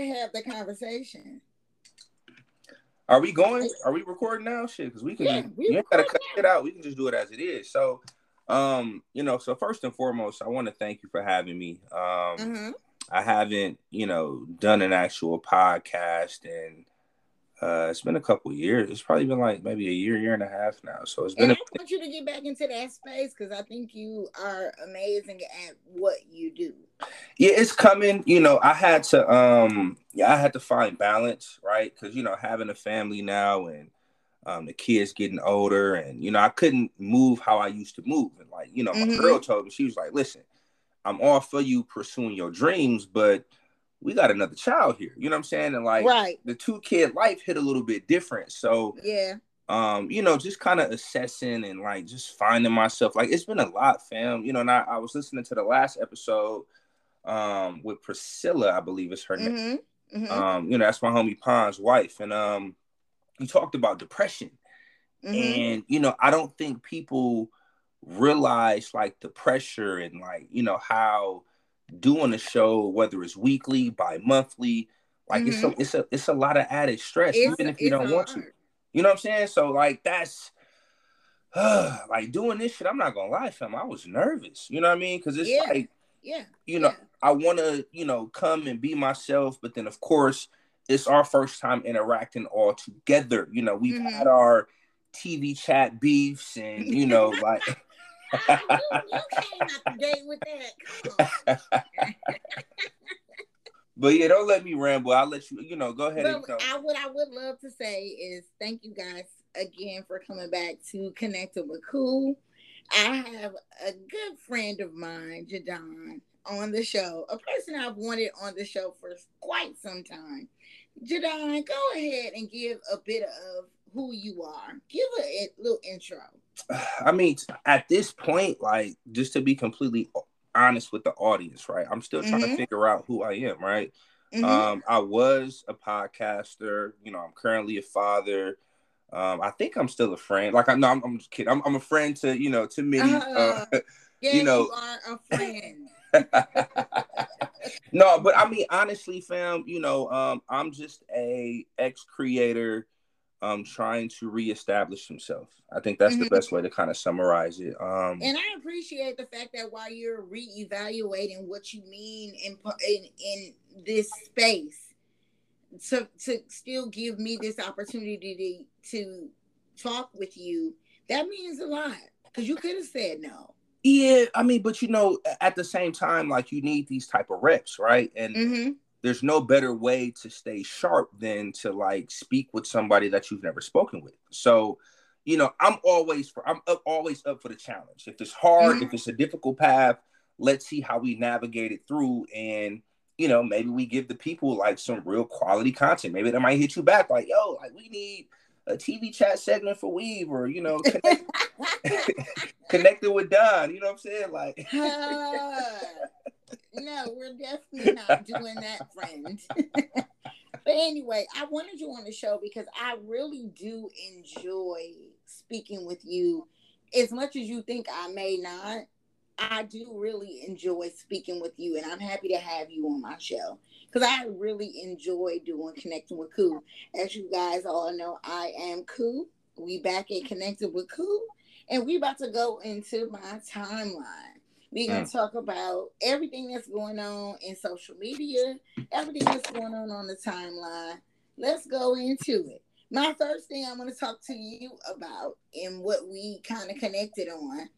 have the conversation. Are we going? Are we recording now? Shit, because we can. Yeah, we you gotta cut recording it out. We can just do it as it is. So, um, you know, so first and foremost, I want to thank you for having me. Um, hmm I haven't, you know, done an actual podcast, and uh, it's been a couple years. It's probably been like maybe a year, year and a half now. So it's been. And A, I want you to get back into that space because I think you are amazing at what you do. Yeah, it's coming. You know, I had to, um, yeah, I had to find balance, right? Because you know, having a family now and um, the kids getting older, and you know, I couldn't move how I used to move. And like, you know, my Mhm. girl told me she was like, "Listen, I'm all for you pursuing your dreams, but we got another child here." You know what I'm saying? And like, right. the two kid life hit a little bit different. So, Yeah. um, you know, just kind of assessing and like just finding myself. Like, it's been a lot, fam. You know, and I, I was listening to the last episode um with Priscilla, I believe is her name. hmm hmm Um, you know, that's my homie Pon's wife, and um, he talked about depression, hmm and you know, I don't think people realize like the pressure and like you know how doing a show, whether it's weekly, bi-monthly, like it's a it's a it's a lot of added stress, It's, even if you don't want to. You know what I'm saying? So like that's like doing this shit. I'm not gonna lie, fam. I was nervous. You know what I mean? Because it's Yeah. like Yeah. you know, yeah. I want to, you know, come and be myself, but then of course, it's our first time interacting all together. You know, we've Mhm. had our TV chat beefs, and you know, like, you, you came out the gate with that. But yeah, don't let me ramble. I'll let you, you know, go ahead and you know, I, what I would love to say is thank you guys again for coming back to Connected with Cool. I have a good friend of mine, Jadon, on the show, a person I've wanted on the show for quite some time. Jadon, go ahead and give a bit of who you are. Give a, little intro. I mean, at this point, like, just to be completely honest with the audience, right? I'm still trying to Mhm. figure out who I am, right? Mhm. Um, I was a podcaster. You know, I'm currently a father. Um, I think I'm still a friend. Like I know, I'm, I'm just kidding. I'm, I'm a friend to you know to many. Uh, yeah, you know- you are a friend. no, but I mean honestly, fam. You know, um, I'm just a ex creator, um, trying to reestablish himself. I think that's the Mhm. best way to kind of summarize it. Um, And I appreciate the fact that while you're reevaluating what you mean in in, in this space, to to still give me this opportunity to, to talk with you, that means a lot. Because you could have said no. yeah, I mean, but you know, at the same time, like you need these type of reps, right? And Mm-hmm. there's no better way to stay sharp than to like speak with somebody that you've never spoken with. So, you know, I'm always for I'm up, always up for the challenge. If it's hard, Mhm. if it's a difficult path, let's see how we navigate it through and you know, maybe we give the people like some real quality content. Maybe they might hit you back like, yo, like we need a TV chat segment for Weave or you know, connect, connected with Don. You know what I'm saying? Like no, we're definitely not doing that, friend. but anyway, I wanted you on the show because I really do enjoy speaking with you. As much as you think I may not, I do really enjoy speaking with you, and I'm happy to have you on my show because I really enjoy doing connecting with Koo. As you guys all know, I am Koo. We back at Connected with Koo, and we about to go into my timeline. We're gonna mm. talk about everything that's going on in social media, everything that's going on on the timeline. Let's go into it. My first thing I'm gonna talk to you about, and what we kind of connected on,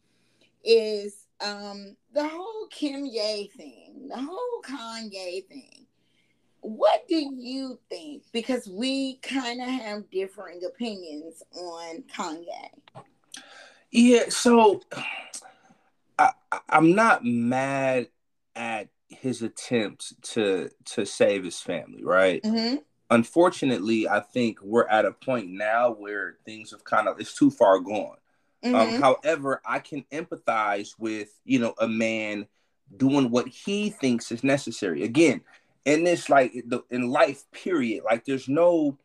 is um the whole Kim Ye thing, the whole Kanye thing. What do you think? Because we kind of have differing opinions on Kanye. Yeah, so I, I'm not mad at his attempt to to save his family, right? Mm-hmm. Unfortunately, I think we're at a point now where things have kind of it's too far gone. Um, Mm-hmm. however, I can empathize with you know a man doing what he thinks is necessary. Again, in this like the in life period, like there's no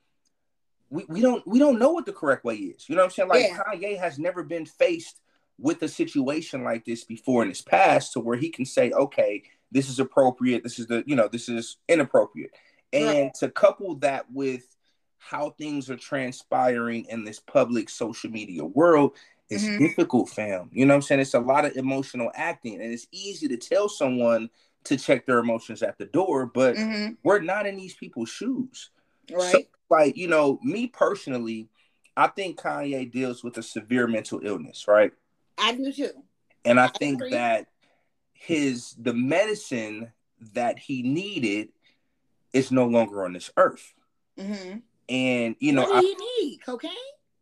we, we don't we don't know what the correct way is. You know what I'm saying? Like Yeah. Kanye has never been faced with a situation like this before in his past to where he can say, okay, this is appropriate, this is the you know, this is inappropriate. And Right. to couple that with how things are transpiring in this public social media world is Mhm. difficult, fam. You know what I'm saying? It's a lot of emotional acting, and it's easy to tell someone to check their emotions at the door, but Mhm. we're not in these people's shoes. Right. So, like, you know, me personally, I think Kanye deals with a severe mental illness, right? I do too. And I I think agree. that his the medicine that he needed is no longer on this earth. hmm And you know, what do he need? Cocaine?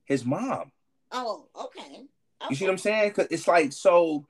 his mom. Oh, okay. You see what I'm saying? Cause it's like so,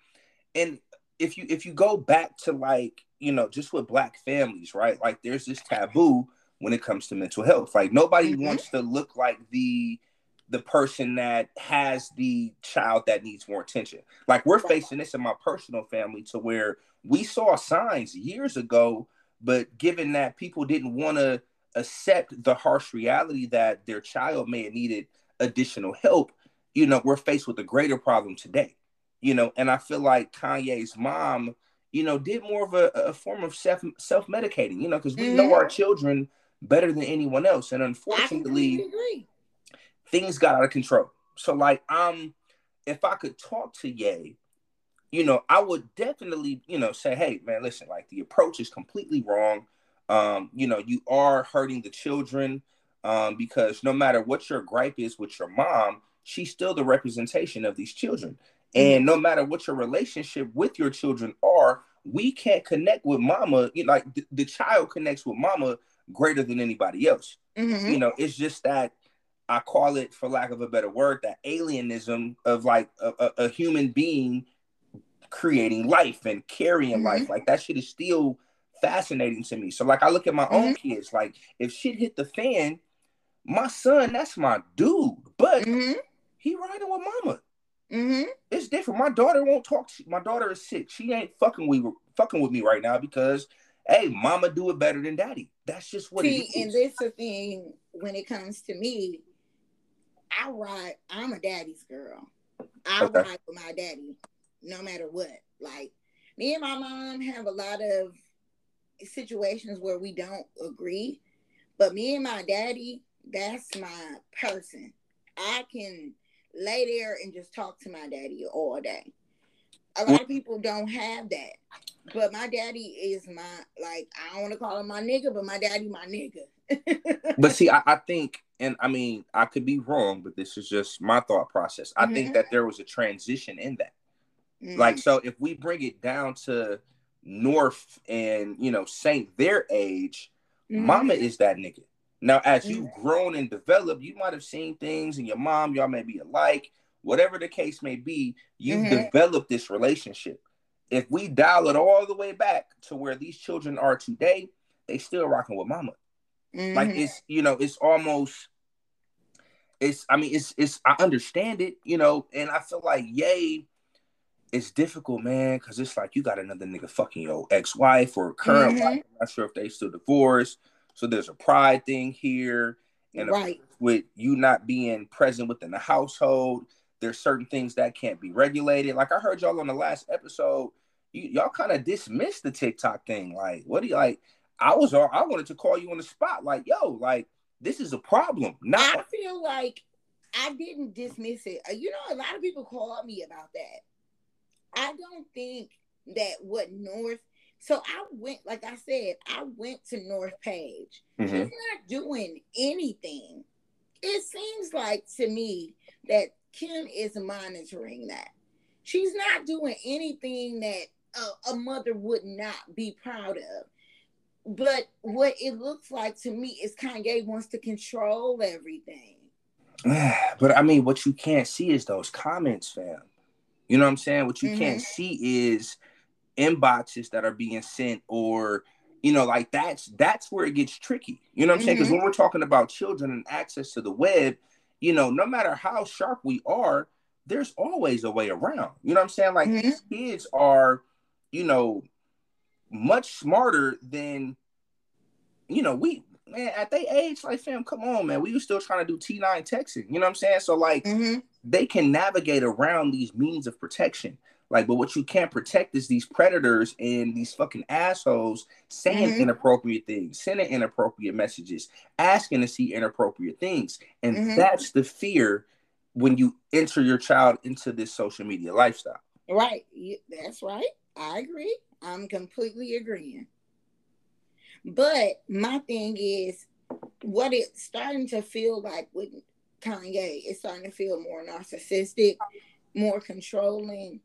and if you if you go back to like you know just with black families, right? Like there's this taboo when it comes to mental health. Like nobody Mhm. wants to look like the the person that has the child that needs more attention. Like we're Right. facing this in my personal family to where we saw signs years ago, but given that people didn't want to accept the harsh reality that their child may have needed additional help, you know, we're faced with a greater problem today. You know, and I feel like Kanye's mom, you know, did more of a, a form of self self medicating, you know, because we know Mhm. our children better than anyone else. And unfortunately, things got out of control. So like um if I could talk to Ye, you know, I would definitely, you know, say, hey man, listen, like the approach is completely wrong. Um, you know, you are hurting the children um, because no matter what your gripe is with your mom, she's still the representation of these children. And no matter what your relationship with your children are, we can't connect with mama. You know, like the, the child connects with mama greater than anybody else Mhm. you know it's just that i call it for lack of a better word that alienism of like a, a, a human being creating life and carrying Mhm. life like that shit is still fascinating to me so like i look at my own kids like if shit hit the fan my son that's my dude but Mhm. he riding with mama Mhm. it's different my daughter won't talk to, my daughter is sick she ain't fucking with fucking with me right now because hey mama do it better than daddy that's just what See, it is and this the thing when it comes to me, I ride. I'm a daddy's girl. I Okay. ride with my daddy, no matter what. Like me and my mom have a lot of situations where we don't agree, but me and my daddy, that's my person. I can lay there and just talk to my daddy all day. A lot of people don't have that. But my daddy is my like I don't want to call him my nigga, but my daddy my nigga. but see, I, I think, and I mean, I could be wrong, but this is just my thought process. I think Mhm. that there was a transition in that. Mm. Like, so if we bring it down to North and you know Saint their age, Mhm. Mama is that nigga. Now, as Mm-hmm. you've grown and developed, you might have seen things, and your mom, y'all may be alike. Whatever the case may be, you've Mhm. developed this relationship. If we dial it all the way back to where these children are today, they still rocking with Mama. Like Mhm. it's you know it's almost it's I mean it's it's I understand it you know and I feel like Ye it's difficult man because it's like you got another nigga fucking your ex-wife or current Mhm. wife I'm not sure if they still divorced so there's a pride thing here and right. with you not being present within the household there's certain things that can't be regulated like I heard y'all on the last episode you, y'all kind of dismissed the TikTok thing like what do you like I was all I wanted to call you on the spot, like, yo, like this is a problem. I feel like I didn't dismiss it. Uh, You know, a lot of people called me about that. I don't think that what North. So I went, like I said, I went to North Page. Mhm. She's not doing anything. It seems like to me that Kim is monitoring that. She's not doing anything that a, a mother would not be proud of. But what it looks like to me is Kanye wants to control everything. but I mean, what you can't see is those comments, fam. You know what I'm saying? What you can't Mhm. see is inboxes that are being sent, or you know, like that's that's where it gets tricky. You know what I'm saying? Because when we're talking about children and access to the web, you know, no matter how sharp we are, there's always a way around. You know what I'm saying? Like Mhm. these kids are, you know, much smarter than you know, we man at their age, like fam, come on, man. We were still trying to do T9 texting. You know what I'm saying? So like Mm-hmm. They can navigate around these means of protection. Like, but what you can't protect is these predators and these fucking assholes saying mm-hmm. inappropriate things, sending inappropriate messages, asking to see inappropriate things. And mm-hmm. that's the fear when you enter your child into this social media lifestyle. Right. That's right. I agree. I'm completely agreeing. But my thing is, what it's starting to feel like with Kanye, it's starting to feel more narcissistic, more controlling.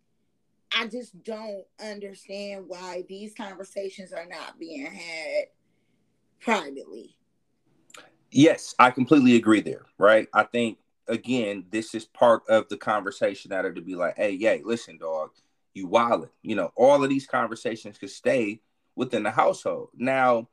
I just don't understand why these conversations are not being had privately. Yes, I completely agree there, right? I think again, this is part of the conversation that are to be like, hey, Ye, listen, dog, you wildin'. You know, all of these conversations could stay within the household. Now,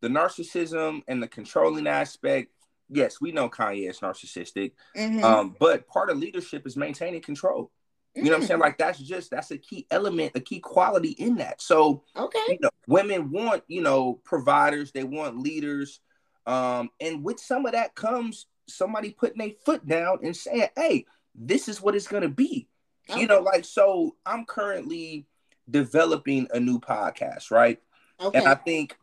the narcissism and the controlling aspect, yes, we know Kanye is narcissistic. Mm-hmm. Um, but part of leadership is maintaining control. You know what I'm saying? Mm. Like that's just that's a key element, a key quality in that. So okay, you know, women want, you know, providers, they want leaders. Um, and with some of that comes somebody putting a foot down and saying, Hey, this is what it's gonna be. Okay. You know, like so I'm currently developing a new podcast, right? Okay. And I think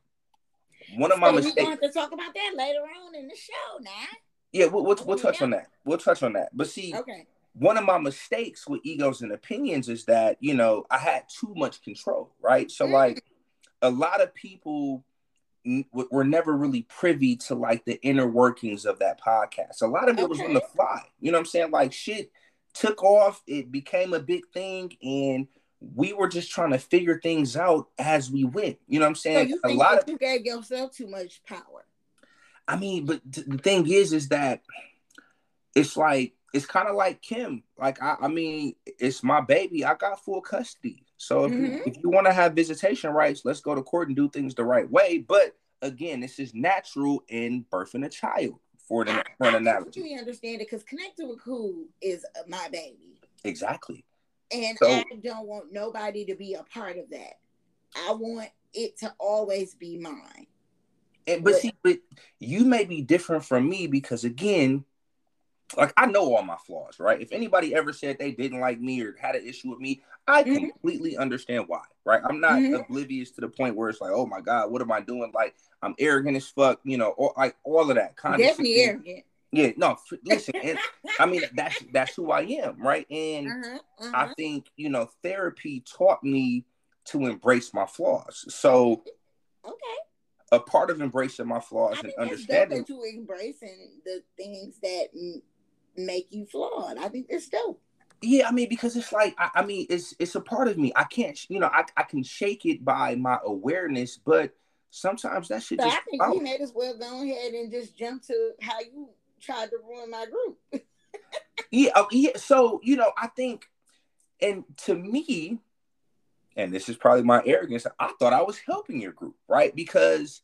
one of my so mistakes. We're going to talk about that later on in the show now. Yeah, we'll, we'll, we'll touch on that. We'll touch on that. But see, okay. one of my mistakes with egos and opinions is that, you know, I had too much control, right? So, mm. like, a lot of people were never really privy to like the inner workings of that podcast. A lot of it okay. was on the fly. You know what I'm saying? Like, shit took off, it became a big thing, and we were just trying to figure things out as we went. You know what I'm saying? So a lot of you gave yourself too much power. I mean, but th- the thing is, is that it's like it's kind of like Kim. Like I, I mean, it's my baby. I got full custody. So if mm-hmm. you, if you want to have visitation rights, let's go to court and do things the right way. But again, this is natural in birthing a child. For, the, for an analogy, I understand it because connected with who is my baby. Exactly. And so, I don't want nobody to be a part of that. I want it to always be mine. And but, but see, but you may be different from me because again, like I know all my flaws, right? If anybody ever said they didn't like me or had an issue with me, I mm-hmm. completely understand why, right? I'm not mm-hmm. oblivious to the point where it's like, oh my god, what am I doing? Like I'm arrogant as fuck, you know, or like all of that kind Definitely of arrogant. Yeah, no, listen, and, I mean that's that's who I am, right? And uh-huh, uh-huh. I think you know therapy taught me to embrace my flaws. So, okay, a part of embracing my flaws I and understanding to embracing the things that m- make you flawed. I think it's dope. Yeah, I mean, because it's like I, I mean, it's it's a part of me. I can't, you know, I, I can shake it by my awareness, but sometimes that shit. So just I think out. we may as well go ahead and just jump to how you tried to ruin my group. yeah, oh, yeah. So you know, I think, and to me, and this is probably my arrogance. I thought I was helping your group, right? Because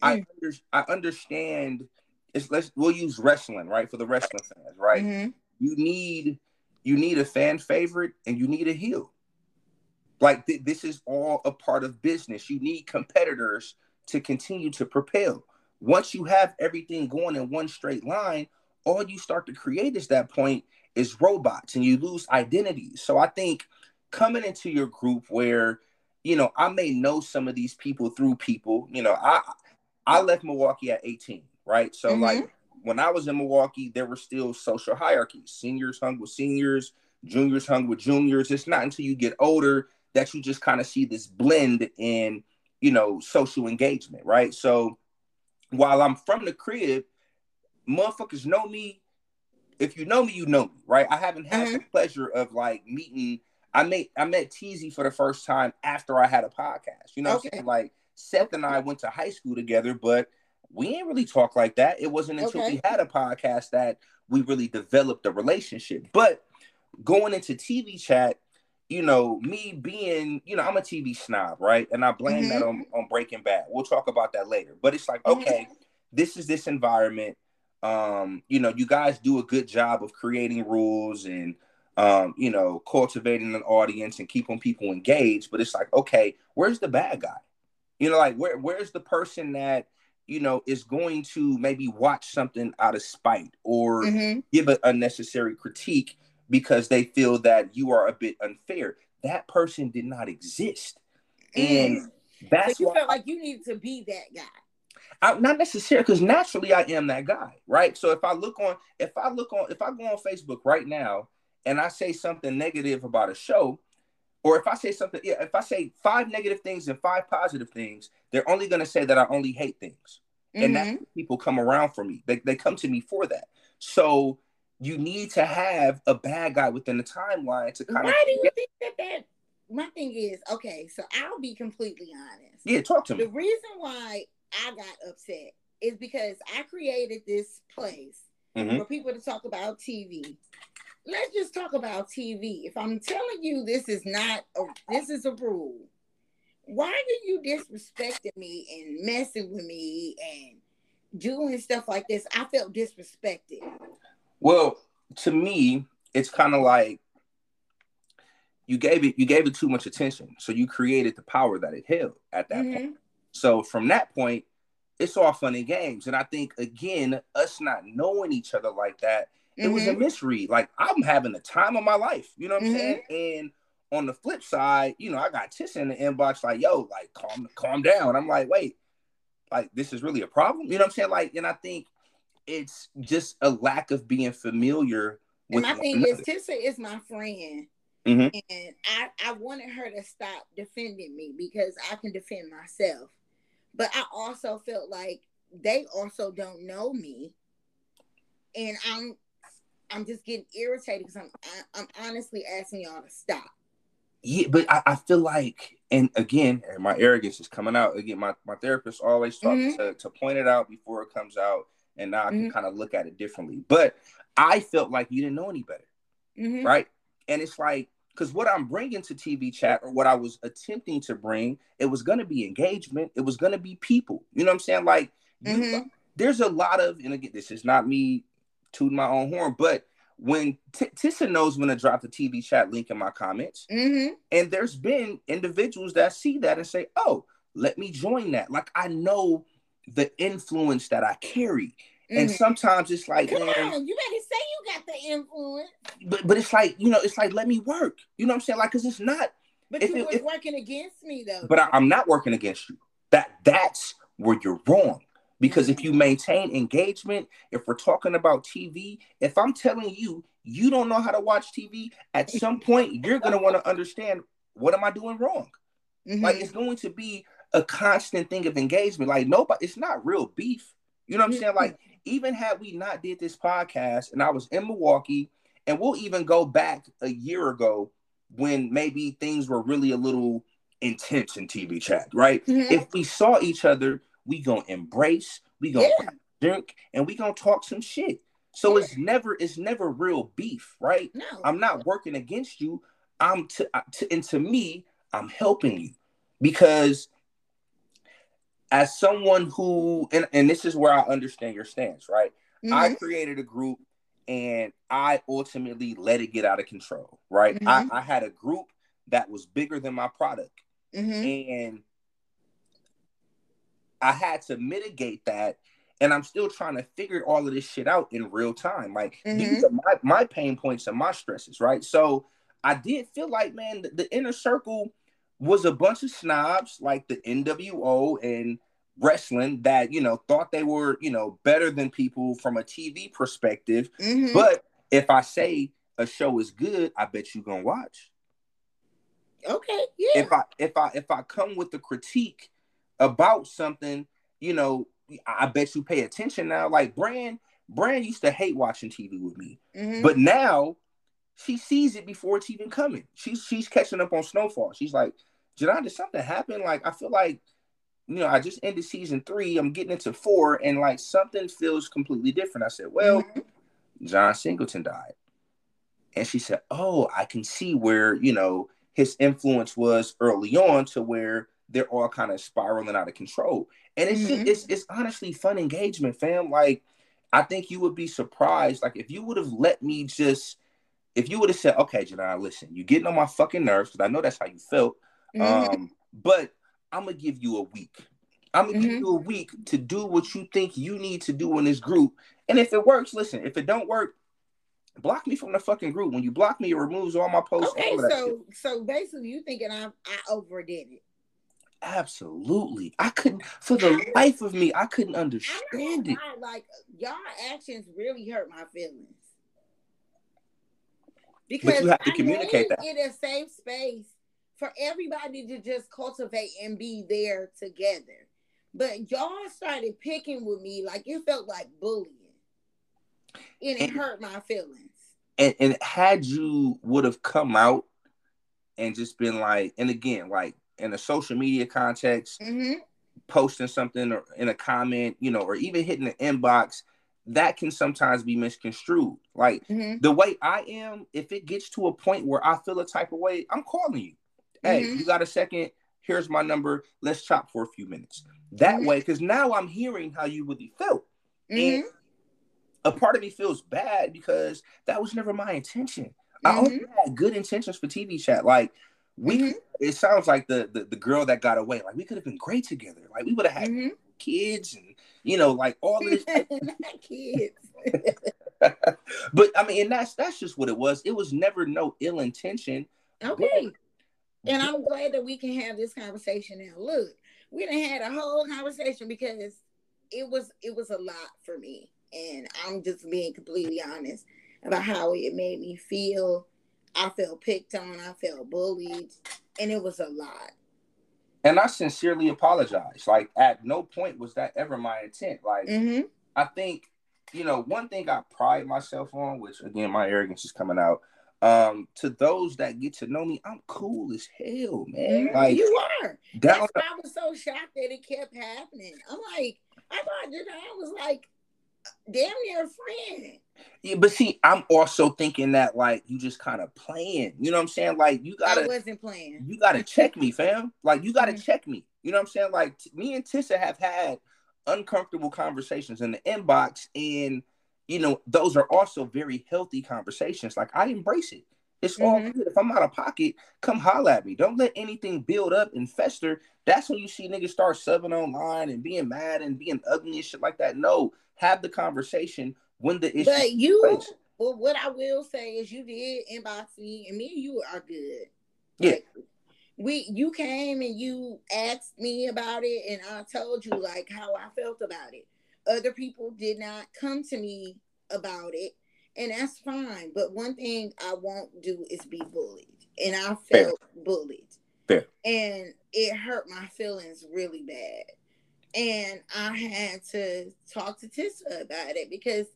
I under, I understand. It's let's we'll use wrestling, right? For the wrestling fans, right? Mm-hmm. You need you need a fan favorite and you need a heel. Like th- this is all a part of business. You need competitors to continue to propel. Once you have everything going in one straight line, all you start to create is that point is robots and you lose identity. So I think coming into your group where, you know, I may know some of these people through people, you know, I I left Milwaukee at 18, right? So mm-hmm. like when I was in Milwaukee, there were still social hierarchies. Seniors hung with seniors, juniors hung with juniors. It's not until you get older that you just kind of see this blend in, you know, social engagement, right? So while I'm from the crib, motherfuckers know me. If you know me, you know me, right? I haven't had mm-hmm. the pleasure of like meeting. I met I met Teasy for the first time after I had a podcast. You know, okay. like Seth and I went to high school together, but we ain't really talk like that. It wasn't until okay. we had a podcast that we really developed a relationship. But going into TV chat, you know, me being, you know, I'm a TV snob, right? And I blame mm-hmm. that on, on Breaking Bad. We'll talk about that later. But it's like, okay, mm-hmm. this is this environment. Um, you know, you guys do a good job of creating rules and um, you know, cultivating an audience and keeping people engaged. But it's like, okay, where's the bad guy? You know, like where where's the person that you know is going to maybe watch something out of spite or mm-hmm. give an unnecessary critique because they feel that you are a bit unfair. that person did not exist. And mm. that's so you felt like you needed to be that guy. I, not necessarily because naturally I am that guy, right? So if I look on, if I look on, if I go on Facebook right now and I say something negative about a show, or if I say something, yeah, if I say five negative things and five positive things, they're only going to say that I only hate things, mm-hmm. and that's people come around for me. They they come to me for that. So you need to have a bad guy within the timeline to kind Why of. Why do you think that that? My thing is okay. So I'll be completely honest. Yeah, talk to me. The reason why I got upset is because I created this place mm-hmm. for people to talk about TV. Let's just talk about TV. If I'm telling you this is not a this is a rule, why are you disrespecting me and messing with me and doing stuff like this? I felt disrespected. Well, to me, it's kind of like you gave it you gave it too much attention, so you created the power that it held at that mm-hmm. point. So from that point, it's all fun and games. And I think again, us not knowing each other like that, mm-hmm. it was a mm-hmm. misread. Like I'm having the time of my life, you know what mm-hmm. I'm saying? And on the flip side, you know, I got Tissa in the inbox like, yo, like calm, calm down. I'm like, wait, like this is really a problem. You know what I'm saying? Like, and I think it's just a lack of being familiar with and my thing another. is Tissa is my friend. Mm-hmm. And I, I wanted her to stop defending me because I can defend myself. But I also felt like they also don't know me. And I'm I'm just getting irritated because I'm I, am i am honestly asking y'all to stop. Yeah, but I, I, feel like, and again, and my arrogance is coming out again. My, my therapist always taught mm-hmm. to, to point it out before it comes out, and now I can mm-hmm. kind of look at it differently. But I felt like you didn't know any better, mm-hmm. right? And it's like because what I'm bringing to TV chat or what I was attempting to bring, it was going to be engagement. It was going to be people. You know what I'm saying? Like, mm-hmm. you, there's a lot of, and again, this is not me tooting my own horn, but when T- Tissa knows when to drop the TV chat link in my comments, mm-hmm. and there's been individuals that see that and say, "Oh, let me join that." Like I know the influence that I carry. And mm-hmm. sometimes it's like, Come man, on, you better say you got the influence. But but it's like, you know, it's like let me work. You know what I'm saying? Like, cause it's not. But you were working against me though. But I, I'm not working against you. That that's where you're wrong. Because if you maintain engagement, if we're talking about TV, if I'm telling you you don't know how to watch TV, at some point you're gonna want to understand what am I doing wrong? Mm-hmm. Like it's going to be a constant thing of engagement. Like nobody, it's not real beef. You know what I'm saying? Like even had we not did this podcast and I was in Milwaukee, and we'll even go back a year ago when maybe things were really a little intense in TV chat, right? Mm-hmm. If we saw each other, we gonna embrace, we gonna yeah. drink, and we gonna talk some shit. So yeah. it's never it's never real beef, right? No. I'm not working against you. I'm to, to and to me, I'm helping you because as someone who and, and this is where I understand your stance, right? Mm-hmm. I created a group and I ultimately let it get out of control, right? Mm-hmm. I, I, had a group that was bigger than my product. Mm-hmm. And I had to mitigate that. And I'm still trying to figure all of this shit out in real time. Like these mm-hmm. are my, my pain points and my stresses, right? So I did feel like, man, the, the inner circle was a bunch of snobs like the NWO and wrestling that you know thought they were you know better than people from a TV perspective. Mm-hmm. But if I say a show is good, I bet you gonna watch. Okay, yeah. If I if I if I come with a critique about something, you know, I bet you pay attention now. Like Brand, Brand used to hate watching TV with me, mm-hmm. but now she sees it before it's even coming. She's she's catching up on Snowfall. She's like, Janai, did something happen? Like, I feel like, you know, I just ended season three. I'm getting into four, and like something feels completely different. I said, Well, mm-hmm. John Singleton died. And she said, Oh, I can see where, you know, his influence was early on to where they're all kind of spiraling out of control. And it's mm-hmm. just, it's it's honestly fun engagement, fam. Like, I think you would be surprised. Like, if you would have let me just, if you would have said, okay, Janai, listen, you're getting on my fucking nerves because I know that's how you felt. Mm-hmm. Um, but I'm gonna give you a week. I'm gonna mm-hmm. give you a week to do what you think you need to do in this group. And if it works, listen. If it don't work, block me from the fucking group. When you block me, it removes all my posts. Okay, so shit. so basically, you thinking I I overdid it? absolutely, I couldn't for the life of me, I couldn't understand it. not like y'all actions really hurt my feelings. Because you have to I communicate that. it a safe space for everybody to just cultivate and be there together. But y'all started picking with me like it felt like bullying. And it And- hurt my feelings. And and had you would have come out and just been like, and again, like in a social media context, hmm posting something or in a comment, you know, or even hitting the inbox, that can sometimes be misconstrued. Like hmm the way I am, if it gets to a point where I feel a type of way, I'm calling you. Hey, Mhm. you got a second? Here's my number. Let's chop for a few minutes. That Mhm. way, because now I'm hearing how you really felt. And a part of me feels bad because that was never my intention. I only had good intentions for TV chat. Like we, Mhm. it sounds like the, the the girl that got away. Like we could have been great together. Like we would have had kids and you know, like all this. Kids. but I mean, and that's that's just what it was. It was never no ill intention. Okay. And I'm glad that we can have this conversation now. Look, we done had a whole conversation because it was it was a lot for me. And I'm just being completely honest about how it made me feel. I felt picked on, I felt bullied, and it was a lot. And I sincerely apologize. Like at no point was that ever my intent. Like Mm-hmm. I think, you know, one thing I pride myself on, which again my arrogance is coming out. Um, to those that get to know me, I'm cool as hell, man. Like you are. That's why I was so shocked that it kept happening. I'm like, I thought that I was like damn near a friend. Yeah, but see, I'm also thinking that like you just kind of playing. You know what I'm saying? Like you gotta wasn't playing. you gotta check me, fam. Like you gotta Mhm. check me. You know what I'm saying? Like t- me and Tissa have had uncomfortable conversations in the inbox, and you know those are also very healthy conversations. Like I embrace it. It's all Mhm. good. If I'm out of pocket, come holla at me. Don't let anything build up and fester. That's when you see niggas start subbing online and being mad and being ugly and shit like that. No, have the conversation when the issue. But you, place. well, what I will say is you did inbox me, and me and you are good. Yeah. We you came and you asked me about it, and I told you like how I felt about it. Other people did not come to me about it, and that's fine. But one thing I won't do is be bullied, and I Fair. felt bullied. Fair. And it hurt my feelings really bad. And I had to talk to Tissa about it because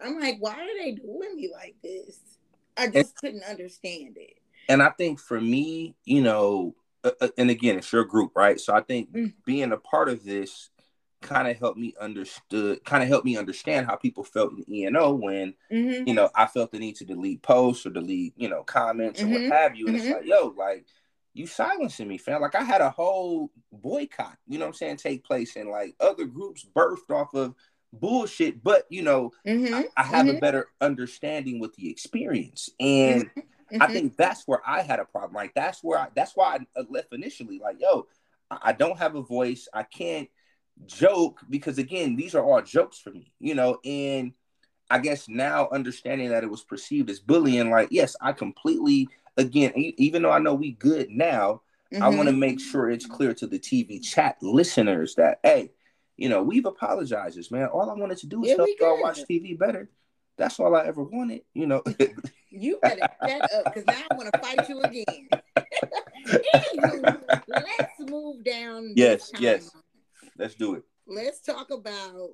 I'm like, why are they doing me like this? I just couldn't understand it. and I think for me, you know, uh, uh, and again, it's your group, right? So I think Mm. being a part of this kind of helped me understood, kind of helped me understand how people felt in E and O when Mm-hmm. you know I felt the need to delete posts or delete you know comments or Mhm. what have you, and Mhm. it's like, yo, like you silencing me, fam. Like I had a whole boycott, you know what I'm saying, take place, and like other groups birthed off of bullshit, but you know, Mm-hmm. I, I have a better understanding with the experience and. I think that's where I had a problem. Like that's where I that's why I left initially. Like, yo, I don't have a voice. I can't joke because again, these are all jokes for me, you know. And I guess now understanding that it was perceived as bullying, like, yes, I completely again, e- even though I know we good now, I Mm-hmm. want to make sure it's clear to the TV chat listeners that hey, you know, we've apologized, man. All I wanted to do is Yeah, help y'all watch TV better. That's all I ever wanted, you know. You better shut up because now I want to fight you again. Anywho, let's move down. Yes, yes. Let's do it. Let's talk about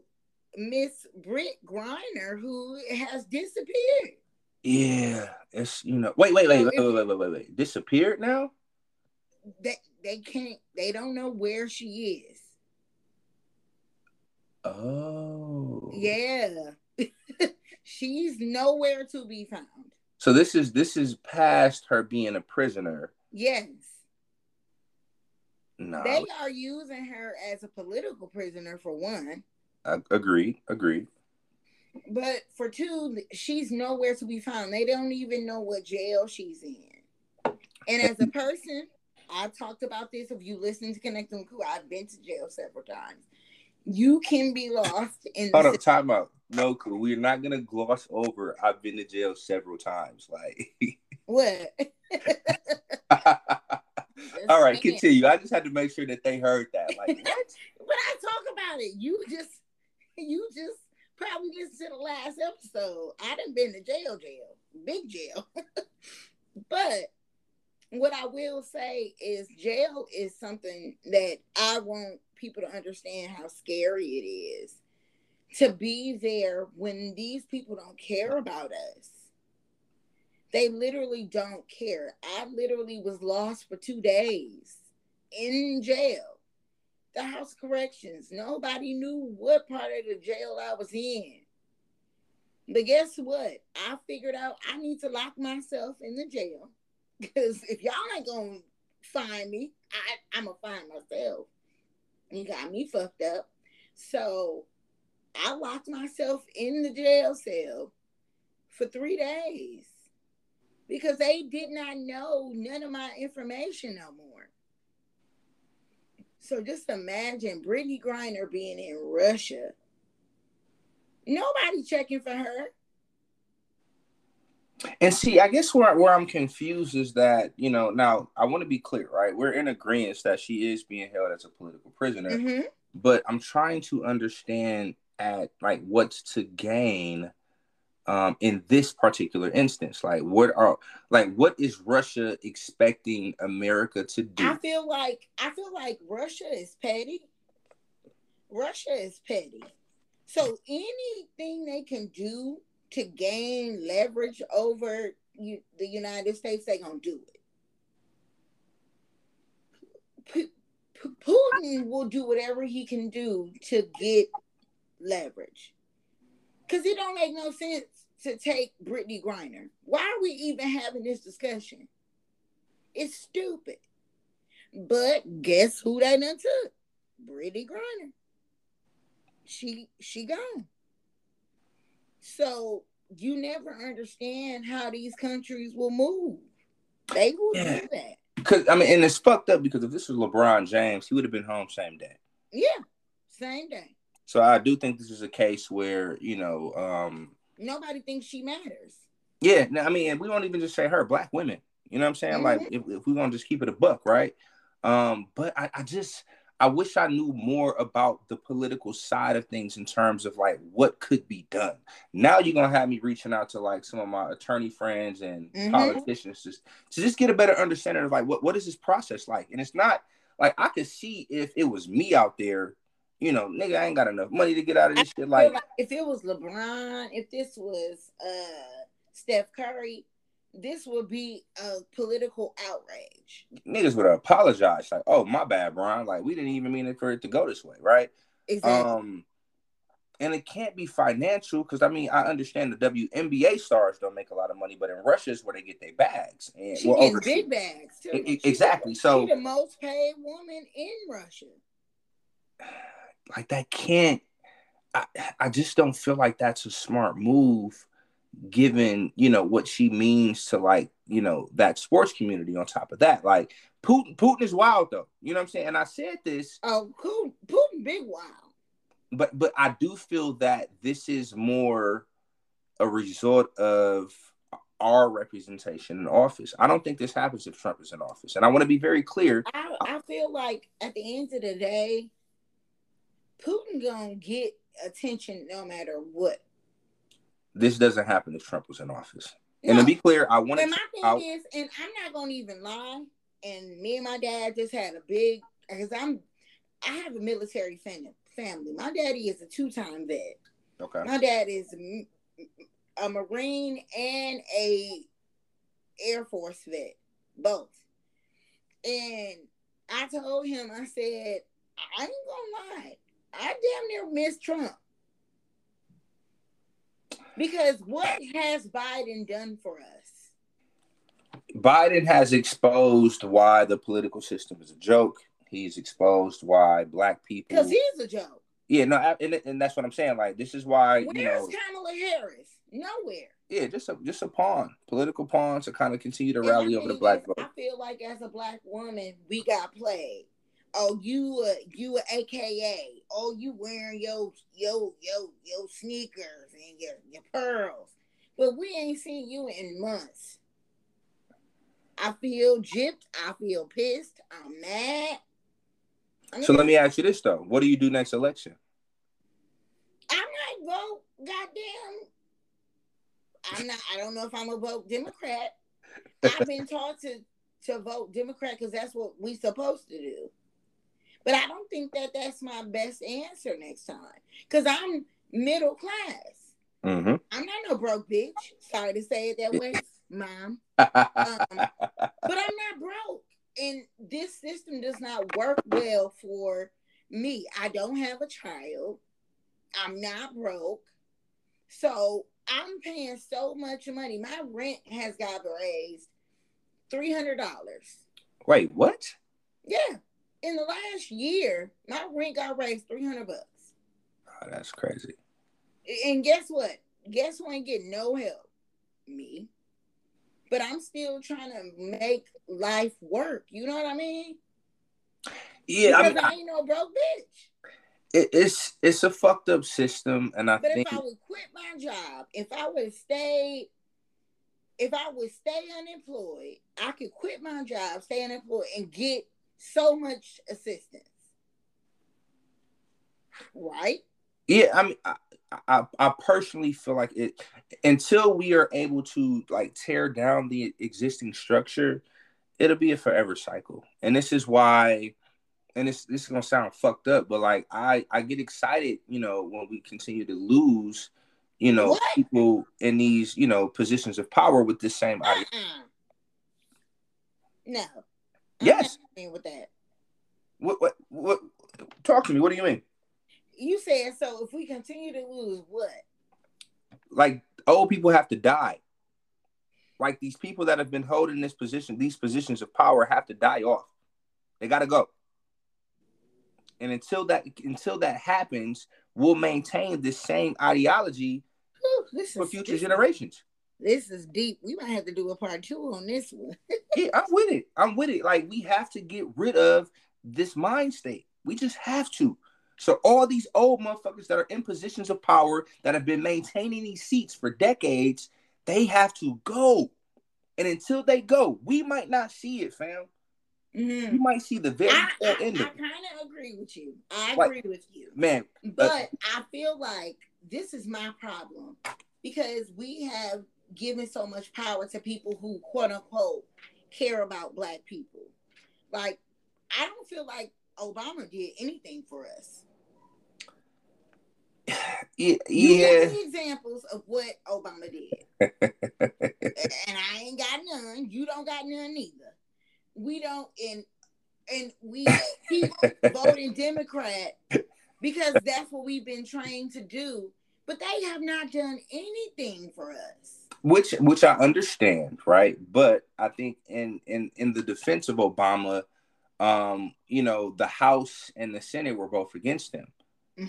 Miss Britt Griner, who has disappeared. Yeah, it's you know. Wait, wait, wait, So wait, if- wait, wait, wait, wait, wait. Disappeared now? They they can't. They don't know where she is. Oh, Yeah, she's nowhere to be found. So this is this is past her being a prisoner. Yes, No, they are using her as a political prisoner for one. I, agreed, agreed. But for two, she's nowhere to be found. They don't even know what jail she's in. And as a person, I've talked about this. If you listen to Connecting Crew, I've been to jail several times. You can be lost in Hold up, time out. no clue. We're not gonna gloss over. I've been to jail several times. Like what? All right, continue. I just had to make sure that they heard that. Like what? but I talk about it. You just you just probably listened to the last episode. I done been to jail, jail, big jail. but what I will say is jail is something that I want people to understand how scary it is to be there when these people don't care about us. They literally don't care. I literally was lost for two days in jail. The House Corrections. Nobody knew what part of the jail I was in. But guess what? I figured out I need to lock myself in the jail. Because if y'all ain't gonna find me, I, I'm gonna find myself. You got me fucked up. So I locked myself in the jail cell for three days because they did not know none of my information no more. So just imagine Brittney Griner being in Russia. Nobody checking for her. And see, I guess where where I'm confused is that you know now I want to be clear, right? We're in agreement that she is being held as a political prisoner, mm-hmm. but I'm trying to understand at like what's to gain um, in this particular instance? Like, what are like what is Russia expecting America to do? I feel like I feel like Russia is petty. Russia is petty. So anything they can do to gain leverage over you, the United States, they're gonna do it. P- P- Putin will do whatever he can do to get leverage. Because it don't make no sense to take Brittney Griner. Why are we even having this discussion? It's stupid. But guess who they done took? Brittney Griner. She she gone. So you never understand how these countries will move. They will yeah. do that. Because I mean, and it's fucked up because if this was LeBron James, he would have been home same day. Yeah, same day. So I do think this is a case where you know um, nobody thinks she matters. Yeah, I mean, we don't even just say her, black women. You know what I'm saying? Mm-hmm. Like, if, if we want to just keep it a buck, right? Um, but I, I just I wish I knew more about the political side of things in terms of like what could be done. Now you're gonna have me reaching out to like some of my attorney friends and mm-hmm. politicians just to just get a better understanding of like what, what is this process like? And it's not like I could see if it was me out there you know, nigga, I ain't got enough money to get out of this shit. Like, like, if it was LeBron, if this was uh Steph Curry, this would be a political outrage. Niggas would apologize, like, "Oh, my bad, Brian. Like, we didn't even mean it for it to go this way, right?" Exactly. Um, and it can't be financial because I mean I understand the WNBA stars don't make a lot of money, but in Russia is where they get their bags and she well, big bags too. It, exactly. so the most paid woman in Russia like that can't I, I just don't feel like that's a smart move given you know what she means to like you know that sports community on top of that. Like putin putin is wild though. You know what i'm saying? And i said this. Oh putin, putin big wild. But but i do feel that this is more a result of our representation in office. I don't think this happens if trump is in office. And i want to be very clear. I, I feel like at the end of the day Putin gonna get attention no matter what. This doesn't happen if Trump was in office. No. And to be clear, I want to. My thing I'll, is, and I'm not gonna even lie. And me and my dad just had a big because I'm I have a military family. Family. My daddy is a two-time vet. Okay. My dad is a Marine and a Air Force vet, both. And I told him, I said, I ain't gonna lie. I damn near miss Trump. Because what has Biden done for us? Biden has exposed why the political system is a joke. He's exposed why black people. Because he's a joke. Yeah, no, and, and that's what I'm saying. Like, this is why. Where's you know, Kamala Harris? Nowhere. Yeah, just a just a pawn, political pawn to kind of continue to rally over the black vote. I feel like as a black woman, we got played oh you uh, you a AKA, oh you wearing your your your your sneakers and your your pearls, but we ain't seen you in months. I feel gypped. I feel pissed. I'm mad. I'm So let me ask you this though: What do you do next election? I might vote. Goddamn. I'm not. I don't know if I'm a vote Democrat. I've been taught to to vote Democrat because that's what we supposed to do. But I don't think that that's my best answer next time because I'm middle class. Mm-hmm. I'm not no broke bitch. Sorry to say it that way, mom. Um, but I'm not broke. And this system does not work well for me. I don't have a child. I'm not broke. So I'm paying so much money. My rent has got raised $300. Wait, what? Yeah. In the last year, my rent got raised 300 bucks. Oh, that's crazy. And guess what? Guess who ain't getting no help? Me. But I'm still trying to make life work. You know what I mean? Yeah, I because mean, I ain't no broke bitch. it, it's it's a fucked up system, and I But think if I would quit my job, if I would stay, if I would stay unemployed, I could quit my job, stay unemployed, and get so much assistance. Right? Yeah, I mean, I, I, I personally feel like it until we are able to like tear down the existing structure, it'll be a forever cycle. And this is why, and this this is gonna sound fucked up, but like I I get excited, you know, when we continue to lose, you know, What? people in these you know positions of power with this same idea. Uh-uh. No. Yes. with that. What what what? Talk to me. What do you mean? You said so. If we continue to lose, what? like old people have to die. Like these people that have been holding this position, these positions of power have to die off. They gotta go. And until that until that happens, we'll maintain this same ideology Whew, this for is future this, generations. This is deep. We might have to do a part two on this one. Yeah, I'm with it. I'm with it. Like we have to get rid of this mind state. We just have to. So all these old motherfuckers that are in positions of power that have been maintaining these seats for decades, they have to go. And until they go, we might not see it, fam. Mhm. You might see the very I, I, end I of it. kind of agree with you. I Like- agree with you. Man, But I feel like this is my problem because we have given so much power to people who quote unquote care about black people. Like, I don't feel like Obama did anything for us. yeah, You yeah. examples of what Obama did. and I ain't got none. You don't got none either. We don't and and we keep voting Democrat because that's what we've been trained to do. But they have not done anything for us. Which which I understand, right? But I think in in in the defense of Obama, um, you know, the House and the Senate were both against him.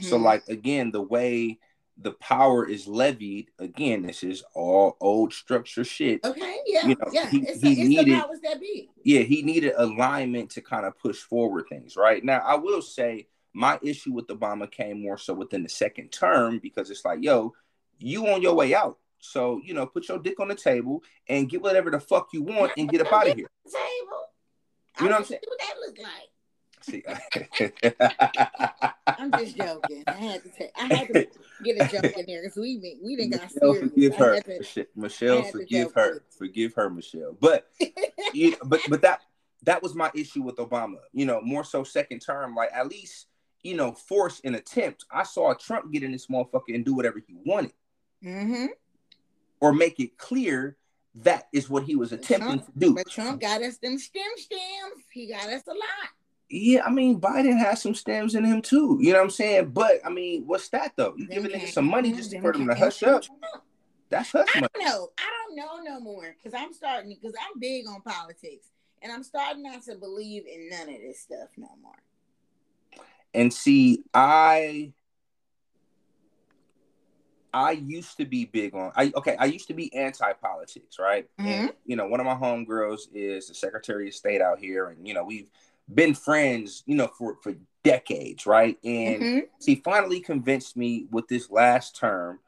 So Mhm. like again, the way the power is levied, again, this is all old structure shit. okay, yeah, you know, yeah. he- it's he the, it's needed- the powers that be. Yeah, he needed alignment to kind of push forward things, right? Now, I will say my issue with Obama came more so within the second term because it's like, yo, you on your way out. So, you know, put your dick on the table and get whatever the fuck you want and get up out of here. Table. You know what I'm wanna see what that look like. See, I'm just joking. I had to take, I had to get a joke in there because we been- we didn't got Michelle, serious. forgive her. to- Mich- Michelle, I had to forgive her. with Forgive her, Michelle. But you, but but that that was my issue with Obama. You know, more so second term. Like at least you know, force an attempt. I saw Trump get in this motherfucker and do whatever he wanted, Mhm. Or make it clear that is what he was attempting Trump- to do. But Trump got us them stem stems. He got us a lot. Yeah, I mean, Biden has some stems in him too. You know what I'm saying? But I mean, what's that though? You giving niggas some money just for them to hush up? That's hush I money. don't know. I don't know no more because I'm starting because I'm big on politics and I'm starting not to believe in none of this stuff no more. And see, I I used to be big on I okay, I used to be anti-politics, right? And you know, one of my homegirls is the Secretary of State out here, and you know, we've been friends, you know, for for decades, right? And mm-hmm. she finally convinced me with this last term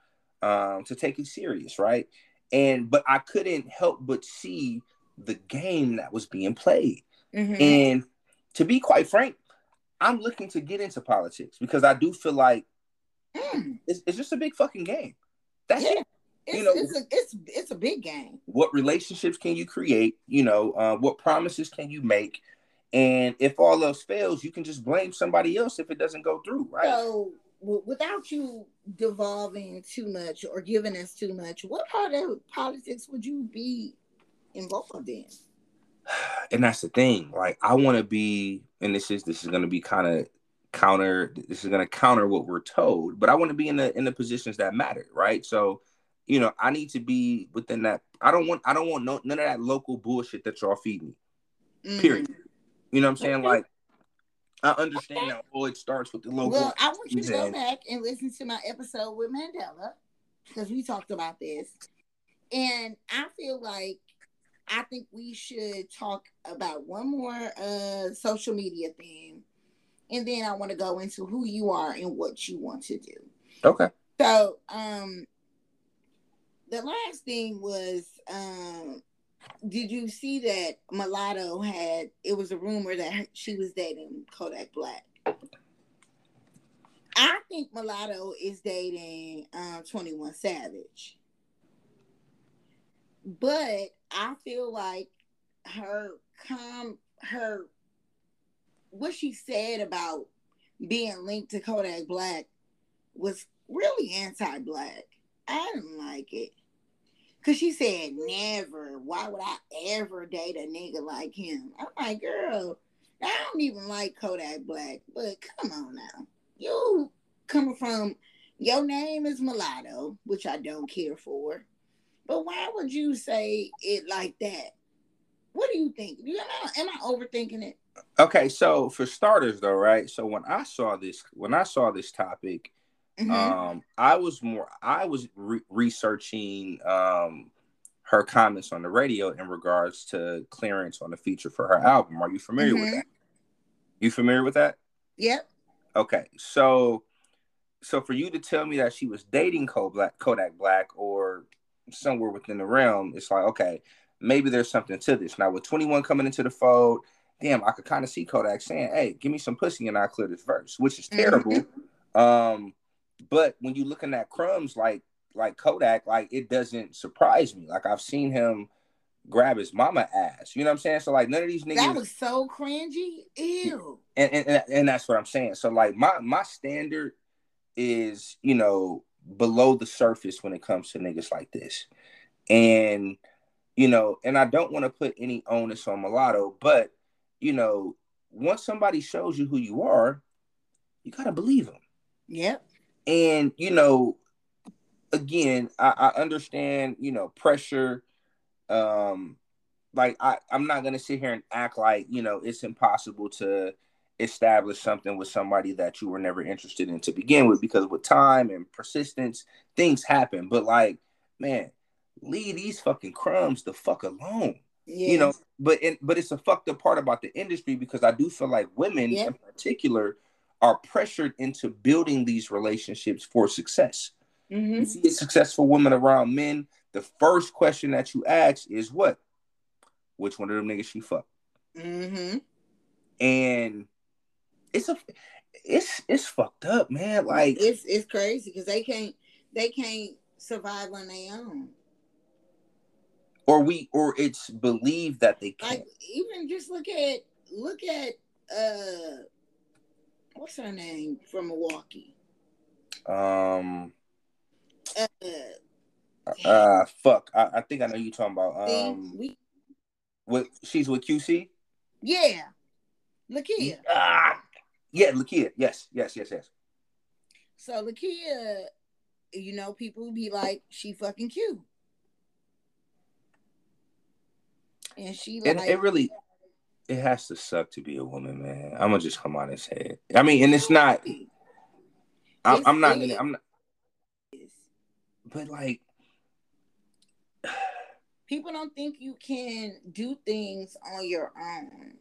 um, to take it serious, right? And but I couldn't help but see the game that was being played. Mm-hmm. And to be quite frank, I'm looking to get into politics because I do feel like mm. it's, it's, just a big fucking game. That's yeah. it. It's, you know, it's a it's it's a big game. What relationships can you create? You know, uh, what promises can you make? And if all else fails, you can just blame somebody else if it doesn't go through, right? So, without you devolving too much or giving us too much, what part of politics would you be involved in? And that's the thing. Like, I want to be, and this is this is going to be kind of counter. This is going to counter what we're told, but I want to be in the in the positions that matter, right? So you know, I need to be within that. I don't want I don't want no, none of that local bullshit that y'all feed me. Mm. Period. You know what I'm saying? Okay. Like I understand that oh it starts with the local. Well, I want you to go back and listen to my episode with Mandela because we talked about this. And I feel like I think we should talk about one more uh social media thing. And then I want to go into who you are and what you want to do. Okay. So um the last thing was um did you see that mulatto had it was a rumor that she was dating kodak black i think mulatto is dating um 21 savage but i feel like her com her what she said about being linked to kodak black was really anti-black I didn't like it. Cause she said never. Why would I ever date a nigga like him? I'm like, girl, I don't even like Kodak Black, but come on now. You coming from your name is mulatto, which I don't care for. But why would you say it like that? What do you think? You know, am I overthinking it? Okay, so for starters though, right? So when I saw this when I saw this topic, Mm-hmm. Um, I was more I was re- researching um her comments on the radio in regards to clearance on the feature for her album. Are you familiar mm-hmm. with that? You familiar with that? Yep. Okay, so so for you to tell me that she was dating Kodak, Kodak Black or somewhere within the realm, it's like okay, maybe there's something to this. Now with 21 coming into the fold, damn, I could kind of see Kodak saying, "Hey, give me some pussy and I'll clear this verse," which is terrible. Mm-hmm. Um, but when you looking at crumbs like like Kodak, like it doesn't surprise me. Like I've seen him grab his mama ass. You know what I'm saying? So like none of these niggas That was so cringy. Ew. And and, and that's what I'm saying. So like my my standard is, you know, below the surface when it comes to niggas like this. And you know, and I don't want to put any onus on mulatto, but you know, once somebody shows you who you are, you gotta believe them. Yep. And you know, again, I, I understand, you know, pressure. Um, like I, I'm not gonna sit here and act like, you know, it's impossible to establish something with somebody that you were never interested in to begin with, because with time and persistence, things happen. But like, man, leave these fucking crumbs the fuck alone. Yes. You know, but in, but it's a fucked up part about the industry because I do feel like women in particular are pressured into building these relationships for success. Mm-hmm. You see a successful woman around men, the first question that you ask is what? Which one of them niggas she fuck? Mm-hmm. And it's a it's it's fucked up, man. Like it's it's crazy because they can't they can't survive on their own. Or we or it's believed that they can't. Like even just look at look at uh what's her name from Milwaukee? Um. Uh, uh fuck. I, I think I know you talking about. Um, we, with she's with QC. Yeah, Lakeyah. Ah, yeah, Lakeyah. Yes, yes, yes, yes. So Lakeyah, you know, people be like, she fucking cute. And she like, it really it has to suck to be a woman, man. I'm gonna just come on and say it. I mean, and it's not. I, I'm not. Gonna, I'm not. But like, people don't think you can do things on your own,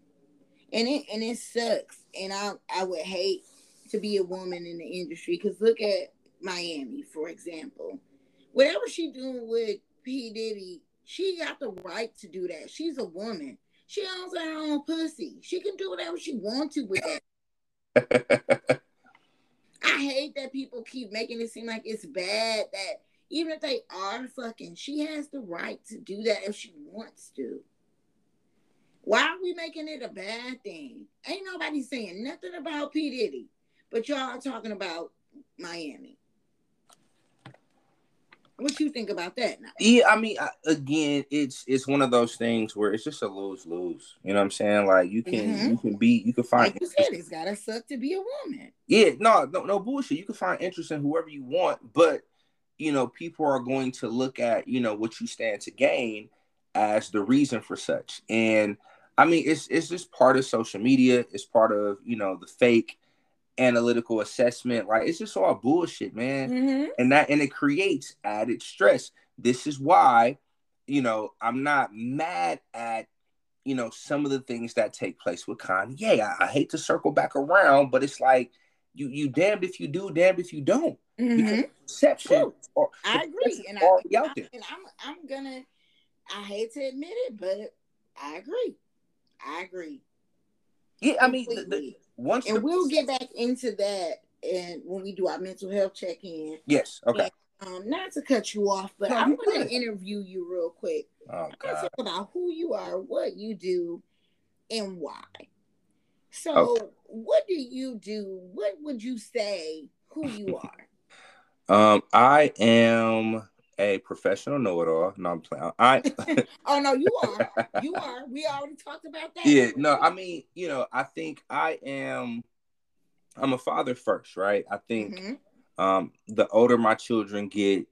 and it and it sucks. And I I would hate to be a woman in the industry because look at Miami, for example. Whatever she doing with P Diddy, she got the right to do that. She's a woman. She owns her own pussy. She can do whatever she wants to with that. I hate that people keep making it seem like it's bad that even if they are fucking, she has the right to do that if she wants to. Why are we making it a bad thing? Ain't nobody saying nothing about P. Diddy, but y'all are talking about Miami. What you think about that? Now? Yeah, I mean, again, it's it's one of those things where it's just a lose lose. You know what I'm saying? Like you can mm-hmm. you can be you can find. Like you said, it's gotta suck to be a woman. Yeah, no, no, no bullshit. You can find interest in whoever you want, but you know, people are going to look at you know what you stand to gain as the reason for such. And I mean, it's it's just part of social media. It's part of you know the fake analytical assessment. Like it's just all bullshit, man. Mm-hmm. And that and it creates added stress. This is why, you know, I'm not mad at you know some of the things that take place with Kanye. I, I hate to circle back around, but it's like you you damned if you do, damned if you don't. Mm-hmm. Exception. Or, I agree, and, I, I, and I'm I'm gonna. I hate to admit it, but I agree. I agree. Yeah, I mean, the, the, once and the, we'll get back into that and when we do our mental health check in. Yes. Okay. And, um, not to cut you off, but no, I'm going to interview you real quick. Oh God. Talk about who you are, what you do, and why. So, okay. what do you do? What would you say who you are? Um, I am a professional know-it-all. No, I'm playing. I. oh no, you are. You are. We already talked about that. Yeah. No, I mean, you know, I think I am. I'm a father first, right? I think mm-hmm. um, the older my children get,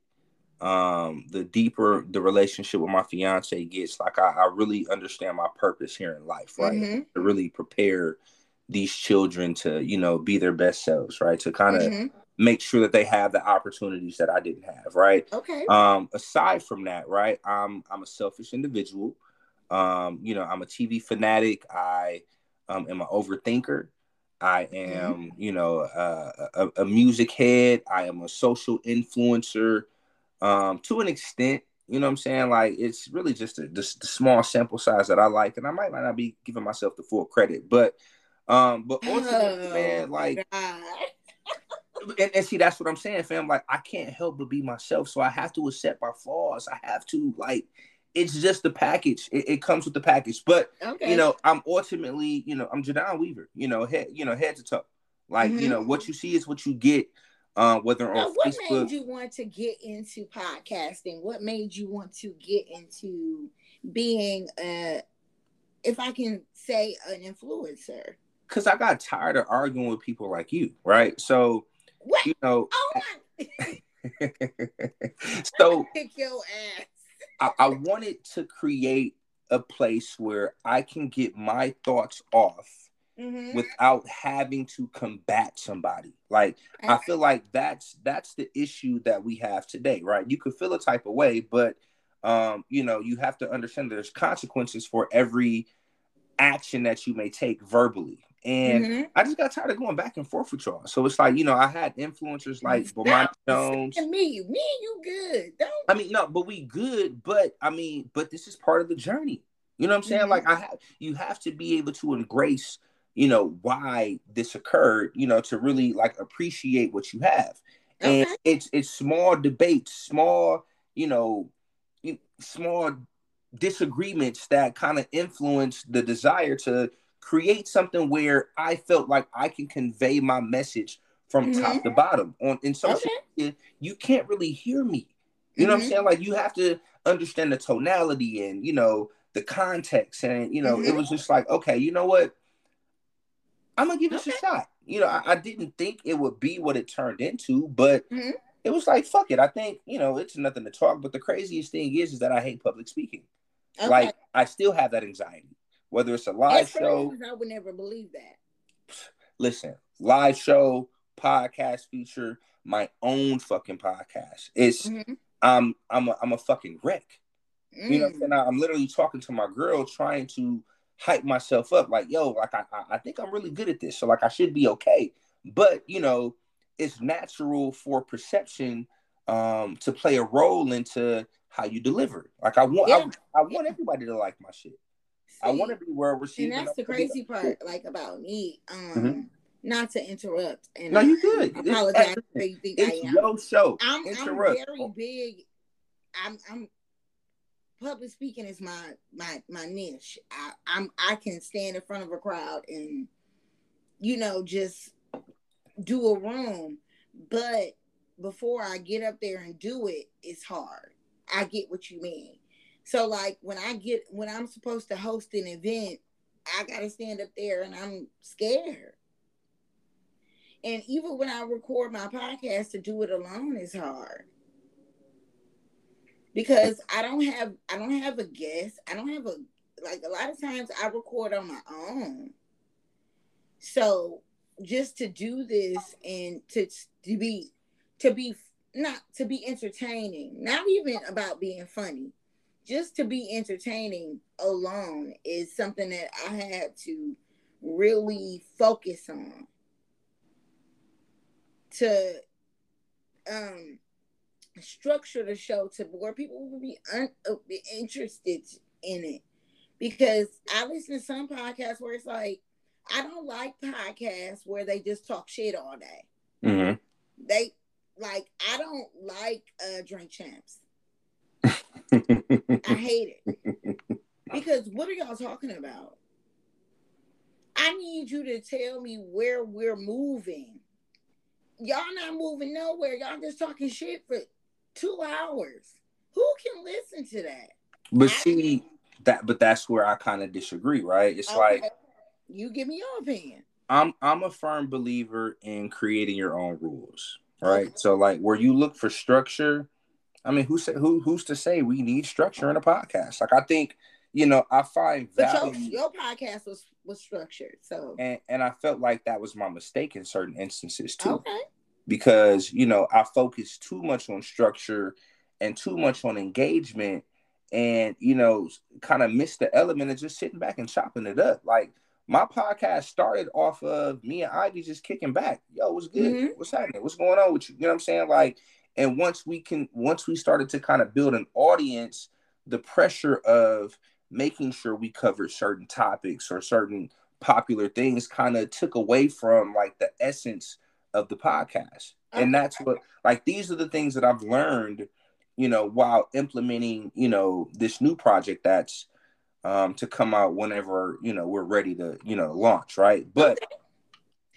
um, the deeper the relationship with my fiance gets. Like I, I really understand my purpose here in life, right? Mm-hmm. To really prepare these children to, you know, be their best selves, right? To kind of mm-hmm make sure that they have the opportunities that I didn't have, right? Okay. Um, aside from that, right, I'm I'm a selfish individual. Um, you know, I'm a TV fanatic. I um, am an overthinker. I am, mm-hmm. you know, uh, a, a, music head. I am a social influencer um, to an extent. You know what I'm saying? Like it's really just a, the small sample size that I like, and I might, might not be giving myself the full credit, but um, but ultimately, oh, man, like God and, and, see that's what i'm saying fam like i can't help but be myself so i have to accept my flaws i have to like it's just the package it, it comes with the package but okay. you know i'm ultimately you know i'm Jadon Weaver you know head you know head to toe like mm-hmm. you know what you see is what you get uh, whether now, on what Facebook. made you want to get into podcasting what made you want to get into being a if i can say an influencer because i got tired of arguing with people like you right so what? You know. Oh so kick your ass. I, I wanted to create a place where I can get my thoughts off mm-hmm. without having to combat somebody. Like I feel like that's that's the issue that we have today, right? You could feel a type of way, but um, you know, you have to understand there's consequences for every action that you may take verbally. And mm-hmm. I just got tired of going back and forth with y'all. So it's like, you know, I had influencers like Bomani Jones. And me, me and you good. Don't I mean, no, but we good, but I mean, but this is part of the journey. You know what I'm saying? Mm-hmm. Like I have you have to be able to embrace, you know, why this occurred, you know, to really like appreciate what you have. Okay. And it's it's small debates, small, you know, small disagreements that kind of influence the desire to create something where I felt like I can convey my message from mm-hmm. top to bottom. On in social media, you can't really hear me. You know mm-hmm. what I'm mm-hmm. saying? Like you have to understand the tonality and you know the context. And you know, mm-hmm. it was just like, okay, you know what? I'm gonna give this okay. a shot. You know, I, I, didn't think it would be what it turned into, but mm-hmm. it was like, fuck it. I think, you know, it's nothing to talk. But the craziest thing is, is that I hate public speaking. Okay. Like I still have that anxiety whether it's a live show. I would never believe that. Listen, live show, podcast feature, my own fucking podcast. It's mm-hmm. I'm I'm a, I'm a fucking wreck. Mm. You know what I'm mm. saying? I'm literally talking to my girl, trying to hype myself up like, yo, like I, I think I'm really good at this. So like I should be okay. But you know, it's natural for perception um to play a role into how you deliver. Like I want yeah. I, I, want everybody to like my shit. See, I want to be well received. And that's the crazy part, like about me. Um mm-hmm. not to interrupt and no, you good. I apologize you think it's I am. Your show. I'm, I'm very big. I'm I'm public speaking is my my my niche. I, I'm I can stand in front of a crowd and you know just do a room, but before I get up there and do it, it's hard. I get what you mean. So like when I get when I'm supposed to host an event, I gotta stand up there and I'm scared. And even when I record my podcast to do it alone is hard because I don't have I don't have a guest. I don't have a like a lot of times I record on my own. So just to do this and to to be to be not to be entertaining, not even about being funny, just to be entertaining alone is something that I had to really focus on to um structure the show to where people would be, un- uh, be interested in it. Because I listen to some podcasts where it's like, I don't like podcasts where they just talk shit all day. Mm-hmm. They like, I don't like uh, drink champs. I hate it because what are y'all talking about? I need you to tell me where we're moving. Y'all not moving nowhere. Y'all just talking shit for two hours. Who can listen to that? But I see that, but that's where I kind of disagree, right? It's okay. like you give me your opinion. I'm I'm a firm believer in creating your own rules, right? Okay. So like where you look for structure, I mean, who say who who's to say we need structure in a podcast? Like I think you know, I find value. But your, your podcast was was structured, so and and I felt like that was my mistake in certain instances too. Okay because you know I focus too much on structure and too much on engagement and you know kind of miss the element of just sitting back and chopping it up like my podcast started off of me and Ivy just kicking back. Yo, what's good? Mm-hmm. What's happening? What's going on with you? You know what I'm saying? Like, and once we can, once we started to kind of build an audience, the pressure of making sure we covered certain topics or certain popular things kind of took away from like the essence of the podcast. And that's what like these are the things that I've learned, you know, while implementing, you know, this new project that's um to come out whenever, you know, we're ready to, you know, launch, right? But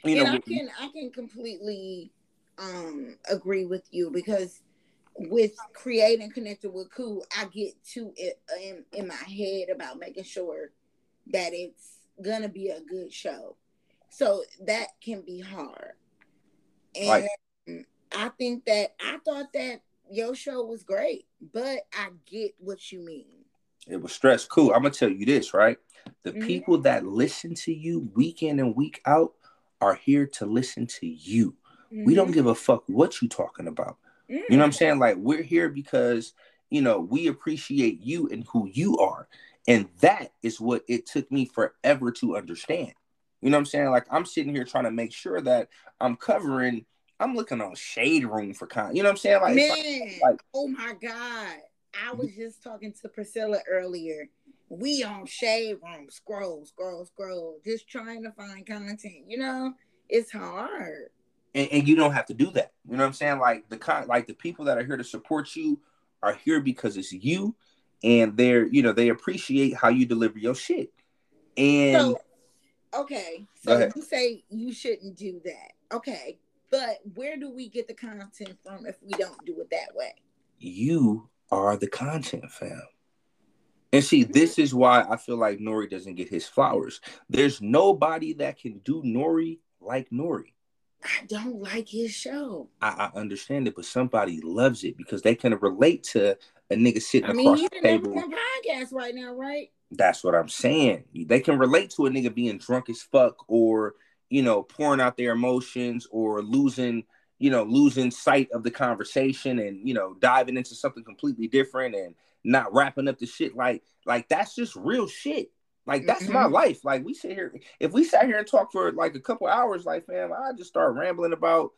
you and know, I can I can completely um agree with you because with creating connected with cool, I get to it in, in my head about making sure that it's gonna be a good show. So that can be hard. And like, I think that I thought that your show was great, but I get what you mean. It was stress. Cool. I'm gonna tell you this, right? The mm-hmm. people that listen to you week in and week out are here to listen to you. Mm-hmm. We don't mm-hmm. give a fuck what you talking about. Mm-hmm. You know what I'm mm. saying? Like we're here because you know we appreciate you and who you are. And that is what it took me forever to understand. You know what I'm saying? Like I'm sitting here trying to make sure that I'm covering. I'm looking on Shade Room for con. You know what I'm saying? Like, like, like, oh my god, I was just talking to Priscilla earlier. We on Shade Room, scroll, scroll, scroll, just trying to find content. You know, it's hard. And, and you don't have to do that. You know what I'm saying? Like the con, like the people that are here to support you are here because it's you, and they're you know they appreciate how you deliver your shit. And so, Okay, so you say you shouldn't do that. Okay, but where do we get the content from if we don't do it that way? You are the content fam. And see, this is why I feel like Nore doesn't get his flowers. There's nobody that can do Nore like Nore. I don't like his show. I, I understand it, but somebody loves it because they can relate to a nigga sitting I mean, across the table. Podcast right now, right? That's what I'm saying. They can relate to a nigga being drunk as fuck or, you know, pouring out their emotions or losing, you know, losing sight of the conversation and, you know, diving into something completely different and not wrapping up the shit like like that's just real shit. Like that's mm-hmm. my life. Like we sit here, if we sat here and talk for like a couple hours, like fam, I just start rambling about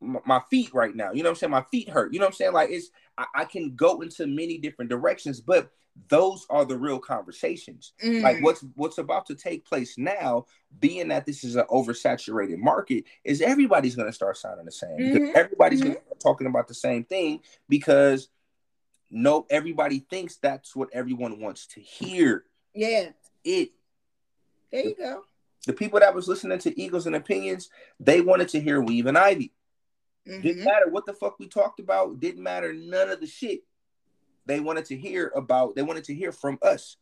my feet right now. You know what I'm saying? My feet hurt. You know what I'm saying? Like it's I, I can go into many different directions, but those are the real conversations. Mm. Like what's what's about to take place now, being that this is an oversaturated market, is everybody's gonna start sounding the same. Mm-hmm. Everybody's mm-hmm. gonna start talking about the same thing because no, everybody thinks that's what everyone wants to hear. Yeah. It. There you go. The people that was listening to Egos and Opinions, they wanted to hear Weave and Ivy. Mm-hmm. Didn't matter what the fuck we talked about. Didn't matter none of the shit. They wanted to hear about. They wanted to hear from us.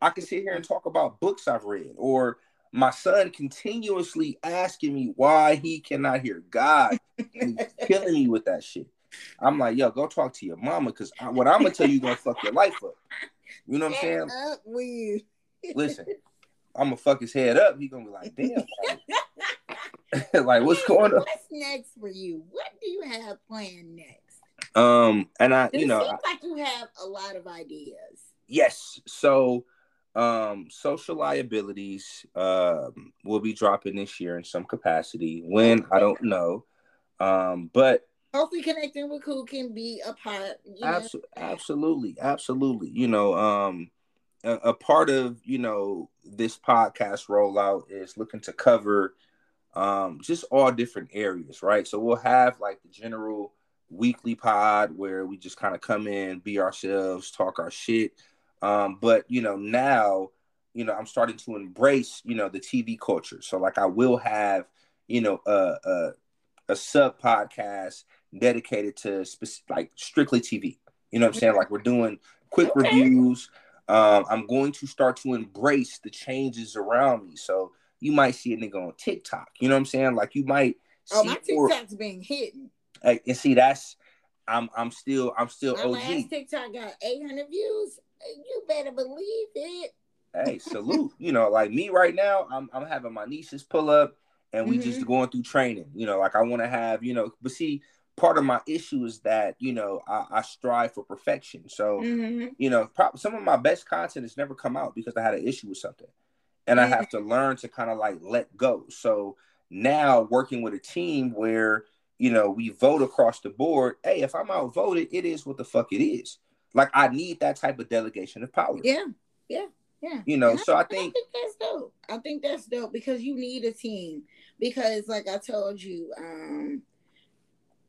I can sit here and talk about books I've read, or my son continuously asking me why he cannot hear God, and killing me with that shit. I'm like, yo, go talk to your mama, cause what I'm gonna tell you gonna fuck your life up. You know what I'm saying? Up, weird. Listen, I'm gonna fuck his head up. He gonna be like, damn. like, what's going on? What's next for you? What do you have planned next? Um, and I, you know, seems like you have a lot of ideas. Yes. So, um, social liabilities um will be dropping this year in some capacity. When I don't know. Um, but hopefully connecting with who can be a part. Know? absolutely, absolutely. You know, um, a, a, part of you know this podcast rollout is looking to cover um just all different areas, right? So we'll have like the general weekly pod where we just kind of come in, be ourselves, talk our shit. Um, but you know, now, you know, I'm starting to embrace, you know, the TV culture. So like I will have, you know, a a, a sub podcast dedicated to like strictly TV. You know what I'm saying? Like we're doing quick okay. reviews. Um, I'm going to start to embrace the changes around me. So you might see a nigga on TikTok. You know what I'm saying? Like you might. Oh, my TikTok's being hidden. Hey, and see, that's I'm I'm still I'm still my OG. last TikTok got 800 views. You better believe it. Hey, salute. you know, like me right now, I'm I'm having my nieces pull up and we mm-hmm. just going through training. You know, like I want to have, you know, but see, part of my issue is that you know I, I strive for perfection. So mm-hmm. you know, pro- some of my best content has never come out because I had an issue with something, and. I have to learn to kind of like let go. So now working with a team where you know we vote across the board. Hey, if I'm outvoted, it is what the fuck it is. Like I need that type of delegation of power. Yeah, yeah, yeah. You know, so I think, I think that's dope. I think that's dope because you need a team. Because, like I told you, um,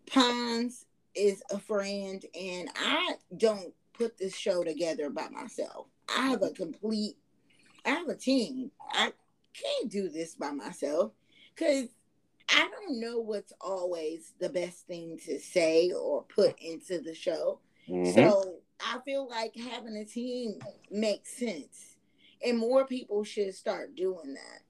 Pons is a friend, and I don't put this show together by myself. I have a complete, I have a team. I can't do this by myself because I don't know what's always the best thing to say or put into the show. Mm-hmm. So I feel like having a team makes sense, and more people should start doing that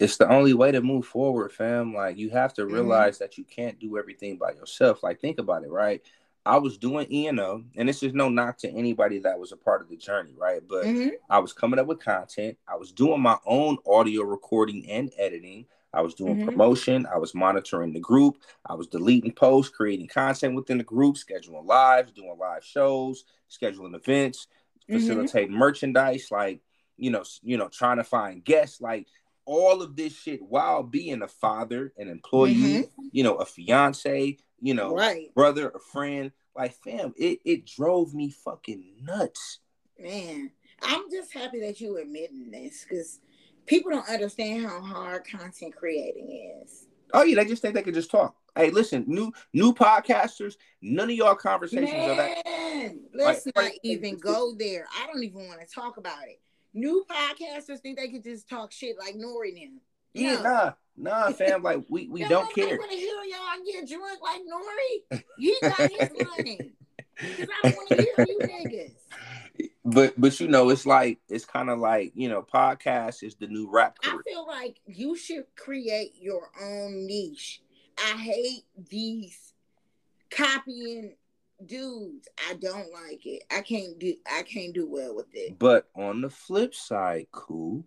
it's the only way to move forward, fam. Like you have to mm-hmm. realize mm-hmm. that you can't do everything by yourself. Like think about it, right? I was doing E&O, and this is no knock to anybody that was a part of the journey, right? But mm-hmm. I was coming up with content. I was doing my own audio recording and editing. I was doing mm-hmm. promotion. I was monitoring the group. I was deleting posts, creating content within the group, scheduling lives, doing live shows, scheduling events, mm-hmm. facilitating merchandise, like you know, you know, trying to find guests. Like all of this shit while being a father, an employee, mm-hmm. you know, a fiance, you know, right. brother, a friend. Like, fam, it, it drove me fucking nuts. Man, I'm just happy that you admitting this because people don't understand how hard content creating is. Oh yeah, they just think they can just talk. Hey, listen, new new podcasters, none of y'all conversations Man, are that. Let's like, not even go there. I don't even want to talk about it new podcasters think they can just talk shit like Nore now. Yeah, nah, nah, fam. Like we, we don't care. I want to hear y'all get drunk like Nore. You got his money. Cause I want to hear you niggas. But but you know, it's like it's kind of like you know, podcast is the new rap. Career. I feel like you should create your own niche. I hate these copying dudes, I don't like it. I can't do I can't do well with it. But on the flip side, cool,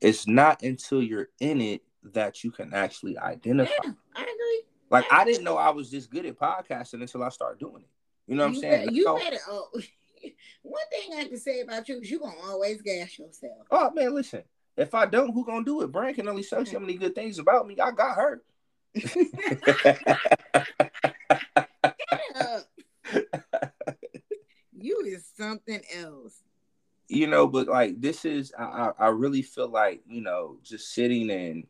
it's not until you're in it that you can actually identify. Yeah, I agree. Like I, I didn't know I was this good at podcasting until I started doing it. You know what I'm saying? Better, you better oh one thing I can say about you is you're gonna always gas yourself. Oh man, listen. If I don't, who gonna do it? Brian can only say so many good things about me. I got her. you is something else. You know, but like this is I, I really feel like, you know, just sitting and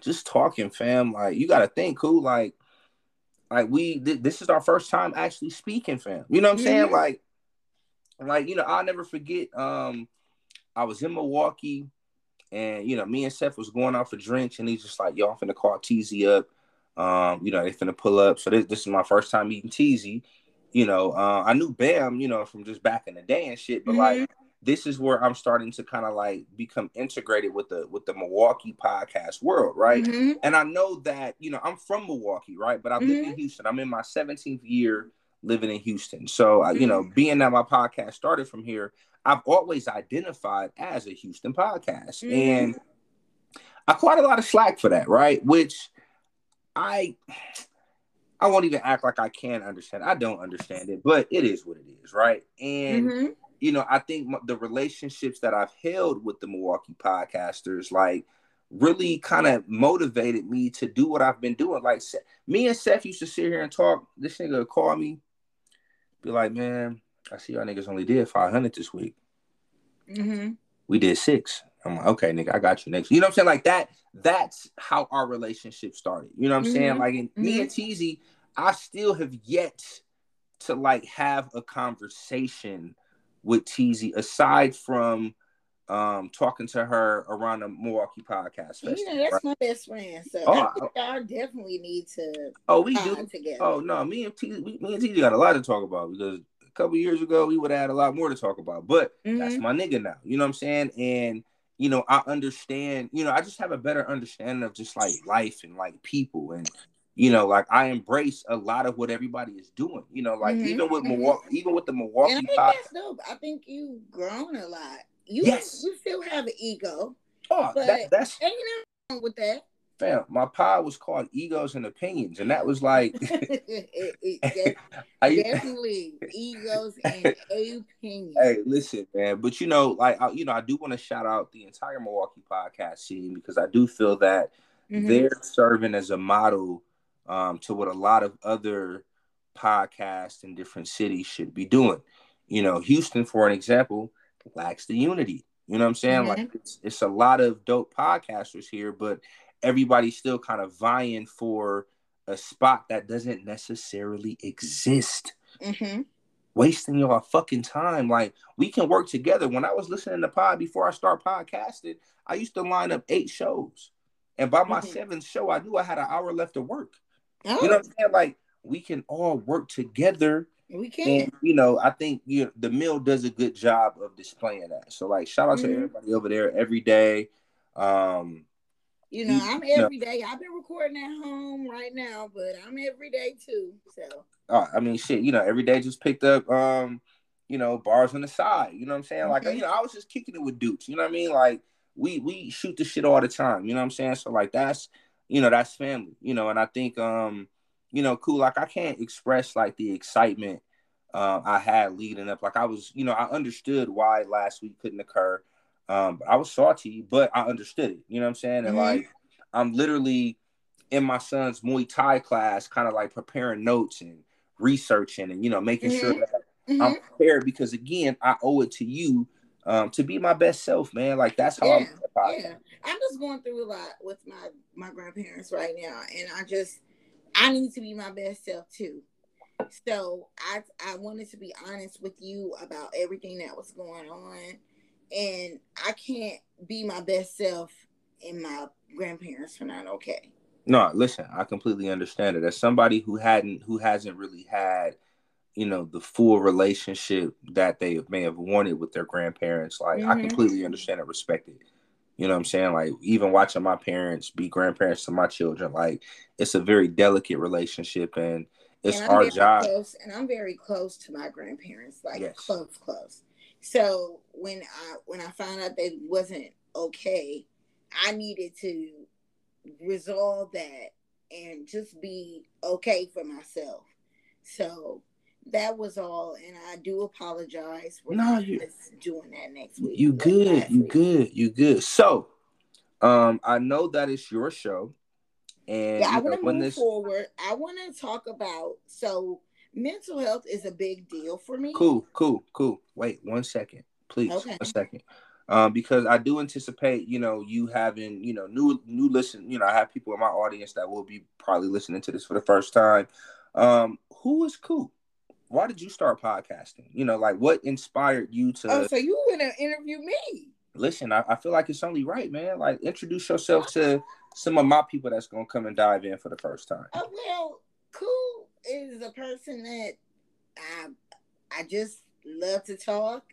just talking, fam. Like you gotta think, cool, like like we th- this is our first time actually speaking, fam. You know what I'm saying? Mm-hmm. Like, like, you know, I'll never forget. Um, I was in Milwaukee and you know, me and Seth was going out for drinks, and he's just like, "Yo, I'm finna call Teasy up. Um, you know, they finna pull up. So this, this is my first time meeting Teasy. You know, uh, I knew Bam, you know, from just back in the day and shit, but mm-hmm. like this is where I'm starting to kind of like become integrated with the with the Milwaukee podcast world, right? Mm-hmm. And I know that you know I'm from Milwaukee, right? But I mm-hmm. live in Houston. I'm in my 17th year living in Houston. So uh, you know, mm-hmm. being that my podcast started from here, I've always identified as a Houston podcast, mm-hmm. and I quite a lot of slack for that, right? Which I I won't even act like I can understand. I don't understand it, but it is what it is, right? And mm-hmm. you know, I think the relationships that I've held with the Milwaukee podcasters, like, really kind of motivated me to do what I've been doing. Like, me and Seth used to sit here and talk. This nigga would call me, be like, "Man, I see y'all niggas only did 500 this week. Mm-hmm. We did six. I'm like, okay, nigga, I got you next. You know what I'm saying? Like that. That's how our relationship started. You know what I'm mm-hmm. saying? Like in, mm-hmm. me and Teasy, I still have yet to like have a conversation with Teasy aside from um, talking to her around the Milwaukee podcast festival. You know, that's right? my best friend. So oh, I think I definitely need to. Oh, we do together. Oh no, me and T, me and T got a lot to talk about because a couple years ago we would have had a lot more to talk about. But mm-hmm. that's my nigga now. You know what I'm saying? And you know, I understand. You know, I just have a better understanding of just like life and like people and you know, like I embrace a lot of what everybody is doing. You know, like mm-hmm. even with mm-hmm. Milwaukee, even with the Milwaukee. And I think that's dope. I think you've grown a lot you yes. you still have an ego. Oh, but that, that's ain't nothing wrong with that. Fam, my pod was called Egos and Opinions, and that was like i definitely egos and opinions. Hey, listen, man, but you know, like I, you know, I do want to shout out the entire Milwaukee podcast scene because I do feel that mm-hmm. they're serving as a model um, to what a lot of other podcasts in different cities should be doing. You know, Houston, for an example, lacks the unity. You know what I'm saying? Mm-hmm. Like it's, it's a lot of dope podcasters here, but everybody's still kind of vying for a spot that doesn't necessarily exist. Mm-hmm. Wasting your fucking time. Like we can work together. When I was listening to pod before I start podcasting, I used to line up eight shows, and by my mm-hmm. seventh show, I knew I had an hour left to work. Oh. You know what I'm saying? Like we can all work together we can. And, you know, I think you know, the mill does a good job of displaying that. So like shout out mm-hmm. to everybody over there every day. Um you know, I'm every day. I've been recording at home right now, but I'm every day too. So uh, I mean shit, you know, every day just picked up um, you know, bars on the side. You know what I'm saying? Like, mm-hmm. you know, I was just kicking it with dudes. You know what I mean? Like we we shoot the shit all the time. You know what I'm saying? So like that's you know, that's family, you know, and I think um you know, cool. Like I can't express like the excitement uh, I had leading up. Like I was, you know, I understood why last week couldn't occur. Um, I was salty, but I understood it. You know what I'm saying? And mm-hmm. like I'm literally in my son's Muay Thai class, kind of like preparing notes and researching and you know making mm-hmm. sure that mm-hmm. I'm prepared because again, I owe it to you um, to be my best self, man. Like that's how yeah, I'm. Yeah, I'm just going through a lot with my my grandparents right now, and I just I need to be my best self too. So I I wanted to be honest with you about everything that was going on, and I can't be my best self, and my grandparents are not okay. No, listen, I completely understand it. As somebody who hadn't who hasn't really had you know the full relationship that they may have wanted with their grandparents like mm-hmm. i completely understand and respect it you know what I'm saying? Like even watching my parents be grandparents to my children, like it's a very delicate relationship and it's and our job. Close, and I'm very close to my grandparents, like yes. close, close. So when I when I found out that wasn't okay, I needed to resolve that and just be okay for myself. So that was all, and I do apologize for No, you- doing that next week. You good, you week. good, you good. So, um, I know that it's your show, and Yeah, I want to move this forward. I want to talk about so mental health is a big deal for me. cool, cool, cool. Wait one second, please, Okay. one second. Um, because I do anticipate, you know, you having, you know, new new listen, you know, I have people in my audience that will be probably listening to this for the first time. Um, who is cool? Why did you start podcasting? You know, like what inspired you to Oh, so you to interview me? listen, I, I feel like it's only right, man. Like introduce yourself to some of my people that's gonna come and dive in for the first time. Oh well, cool is a person that I I just love to talk.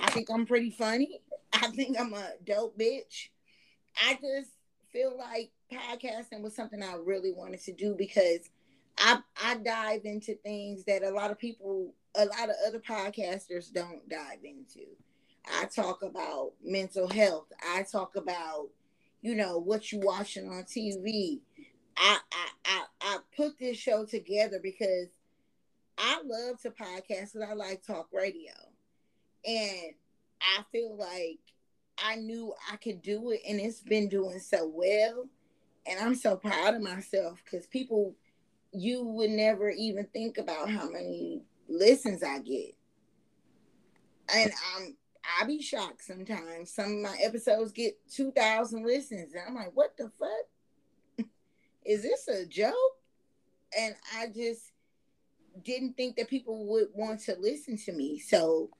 I think I'm pretty funny. I think I'm a dope bitch. I just feel like podcasting was something I really wanted to do because I I dive into things that a lot of people, a lot of other podcasters don't dive into. I talk about mental health. I talk about, you know, what you watching on TV. I, I I put this show together because I love to podcast and I like talk radio. And I feel like I knew I could do it and it's been doing so well. And I'm so proud of myself because people you would never even think about how many listens I get. And I'm I be shocked sometimes. Some of my episodes get two thousand listens, and I'm like, "What the fuck? Is this a joke?" And I just didn't think that people would want to listen to me. So,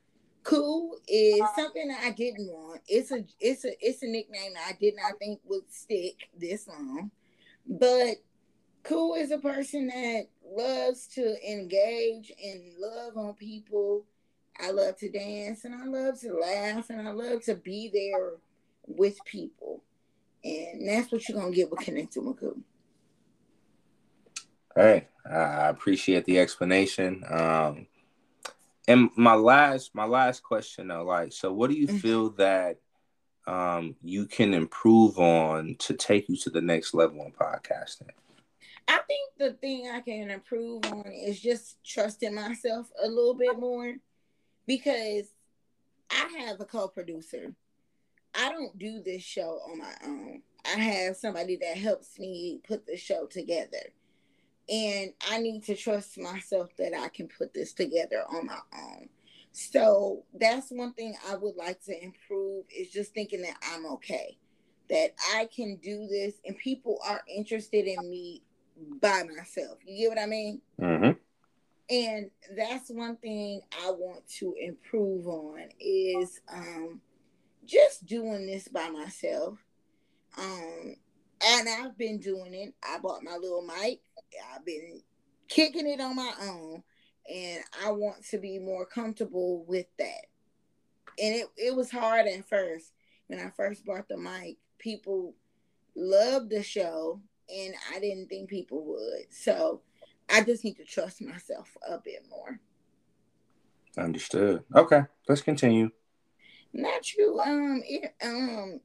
cool is something I didn't want. It's a it's a it's a nickname I did not think would stick this long, but cool is a person that loves to engage and love on people. I love to dance and I love to laugh and I love to be there with people. And that's what you're gonna get with connecting with cool. Hey, I appreciate the explanation. Um, and my last my last question though, like, so what do you Mhm. feel that um you can improve on to take you to the next level in podcasting? I think the thing I can improve on is just trusting myself a little bit more because I have a co-producer. I don't do this show on my own. I have somebody that helps me put the show together. And I need to trust myself that I can put this together on my own. So that's one thing I would like to improve is just thinking that I'm okay. That I can do this and people are interested in me by myself. You get what I mean? Mm-hmm. and that's one thing I want to improve on is um just doing this by myself. Um and I've been doing it. I bought my little mic. I've been kicking it on my own and I want to be more comfortable with that. And it, it was hard at first. When I first bought the mic, people loved the show and I didn't think people would. So I just need to trust myself a bit more. Understood. Okay, let's continue. Not you. Um. It, um.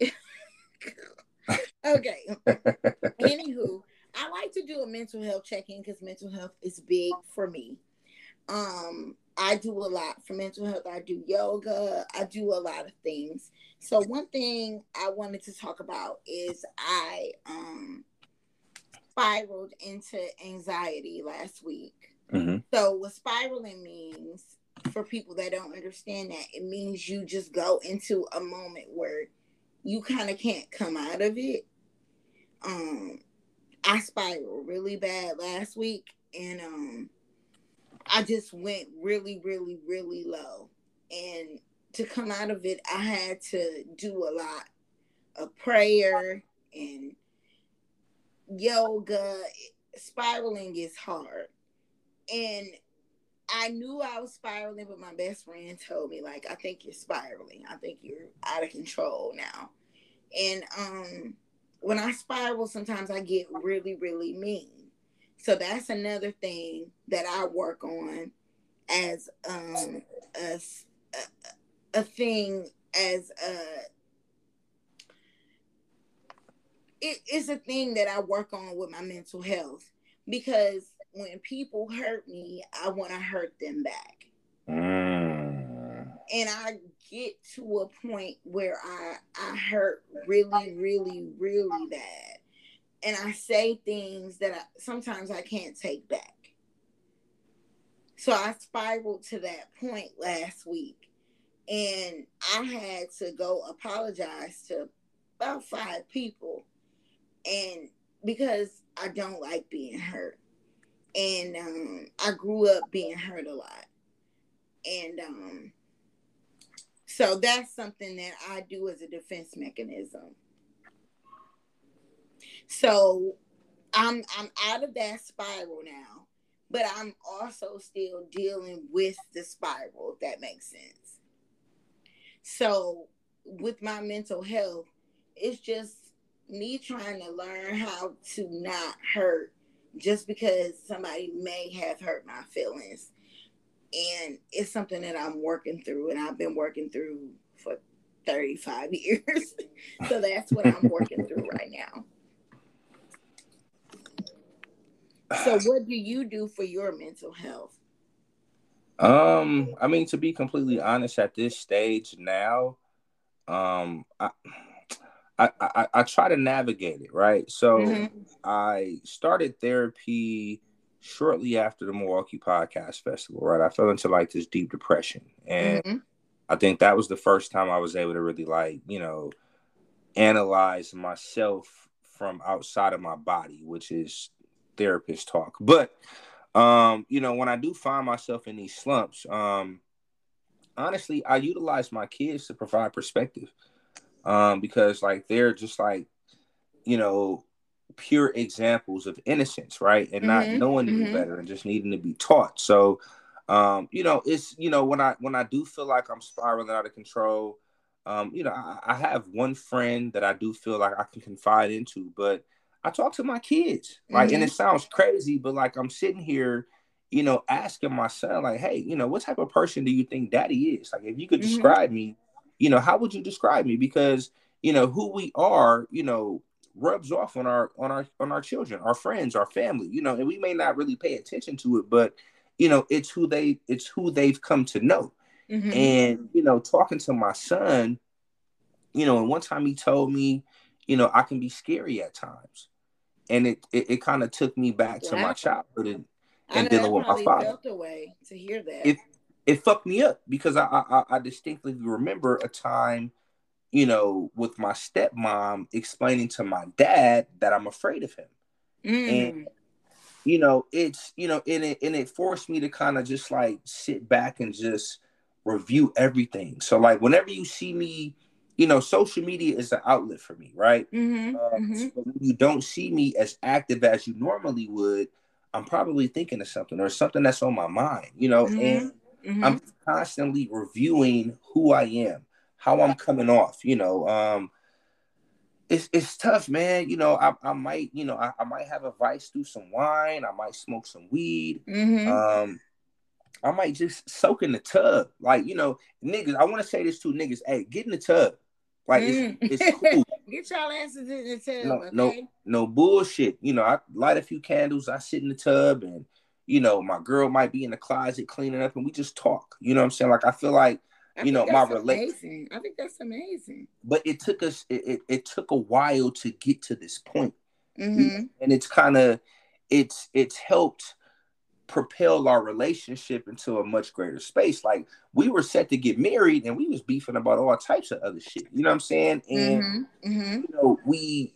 okay. Anywho, I like to do a mental health check-in because mental health is big for me. Um, I do a lot for mental health. I do yoga. I do a lot of things. So one thing I wanted to talk about is I um spiraled into anxiety last week. hmm So what spiraling means for people that don't understand that, it means you just go into a moment where you kind of can't come out of it. Um I spiraled really bad last week and um I just went really, really, really low. And to come out of it, I had to do a lot of prayer and yoga. Spiraling is hard. And I knew I was spiraling, but my best friend told me, like, I think you're spiraling. I think you're out of control now. And um when I spiral, sometimes I get really, really mean. So that's another thing that I work on as um a, a, a thing as a it, it's a thing that I work on with my mental health because when people hurt me, I want to hurt them back. Mm. And I get to a point where I I hurt really, really, really bad. And I say things that I, sometimes I can't take back. So I spiraled to that point last week. And I had to go apologize to about five people. And because I don't like being hurt. And um, I grew up being hurt a lot. And um, so that's something that I do as a defense mechanism. So I'm I'm out of that spiral now, but I'm also still dealing with the spiral, if that makes sense. So with my mental health, it's just me trying to learn how to not hurt just because somebody may have hurt my feelings. And it's something that I'm working through and I've been working through for 35 years. so that's what I'm working through right now. So what do you do for your mental health? Um, I mean, to be completely honest, at this stage now, um, I, I, I, I try to navigate it, right? So mm-hmm. I started therapy shortly after the Milwaukee Podcast Festival, right? I fell into like this deep depression. And mm-hmm. I think that was the first time I was able to really like, you know, analyze myself from outside of my body, which is therapist talk. But um, you know, when I do find myself in these slumps, um, honestly, I utilize my kids to provide perspective um, because like they're just like you know pure examples of innocence right and mm-hmm. not knowing any mm-hmm. better and just needing to be taught so um, you know it's you know when i when i do feel like i'm spiraling out of control um, you know I, I have one friend that i do feel like i can confide into but i talk to my kids like mm-hmm. and it sounds crazy but like i'm sitting here you know asking my son like hey you know what type of person do you think daddy is like if you could mm-hmm. describe me you know, how would you describe me? Because you know who we are, you know, rubs off on our on our on our children, our friends, our family. You know, and we may not really pay attention to it, but you know, it's who they it's who they've come to know. Mm-hmm. And you know, talking to my son, you know, and one time he told me, you know, I can be scary at times, and it it, it kind of took me back yeah. to my childhood and, and dealing with my father. Felt a way to hear that. It, it fucked me up because I, I I distinctly remember a time, you know, with my stepmom explaining to my dad that I'm afraid of him, mm. and you know, it's you know, and it and it forced me to kind of just like sit back and just review everything. So like whenever you see me, you know, social media is an outlet for me, right? Mm-hmm, um, mm-hmm. So when you don't see me as active as you normally would, I'm probably thinking of something or something that's on my mind, you know, mm-hmm. and Mm-hmm. I'm constantly reviewing who I am, how I'm coming off. You know, um, it's it's tough, man. You know, I, I might, you know, I, I might have a vice through some wine. I might smoke some weed. Mm-hmm. Um, I might just soak in the tub. Like, you know, niggas, I want to say this to niggas, hey, get in the tub. Like mm. it's, it's cool. get y'all asses in the tub. No, okay? no, no bullshit. You know, I light a few candles, I sit in the tub and you know, my girl might be in the closet cleaning up and we just talk. You know what I'm saying? Like I feel like I you know my relation. I think that's amazing. But it took us it, it, it took a while to get to this point. Mm-hmm. And it's kind of it's it's helped propel our relationship into a much greater space. Like we were set to get married and we was beefing about all types of other shit. You know what I'm saying? And mm-hmm. Mm-hmm. you know, we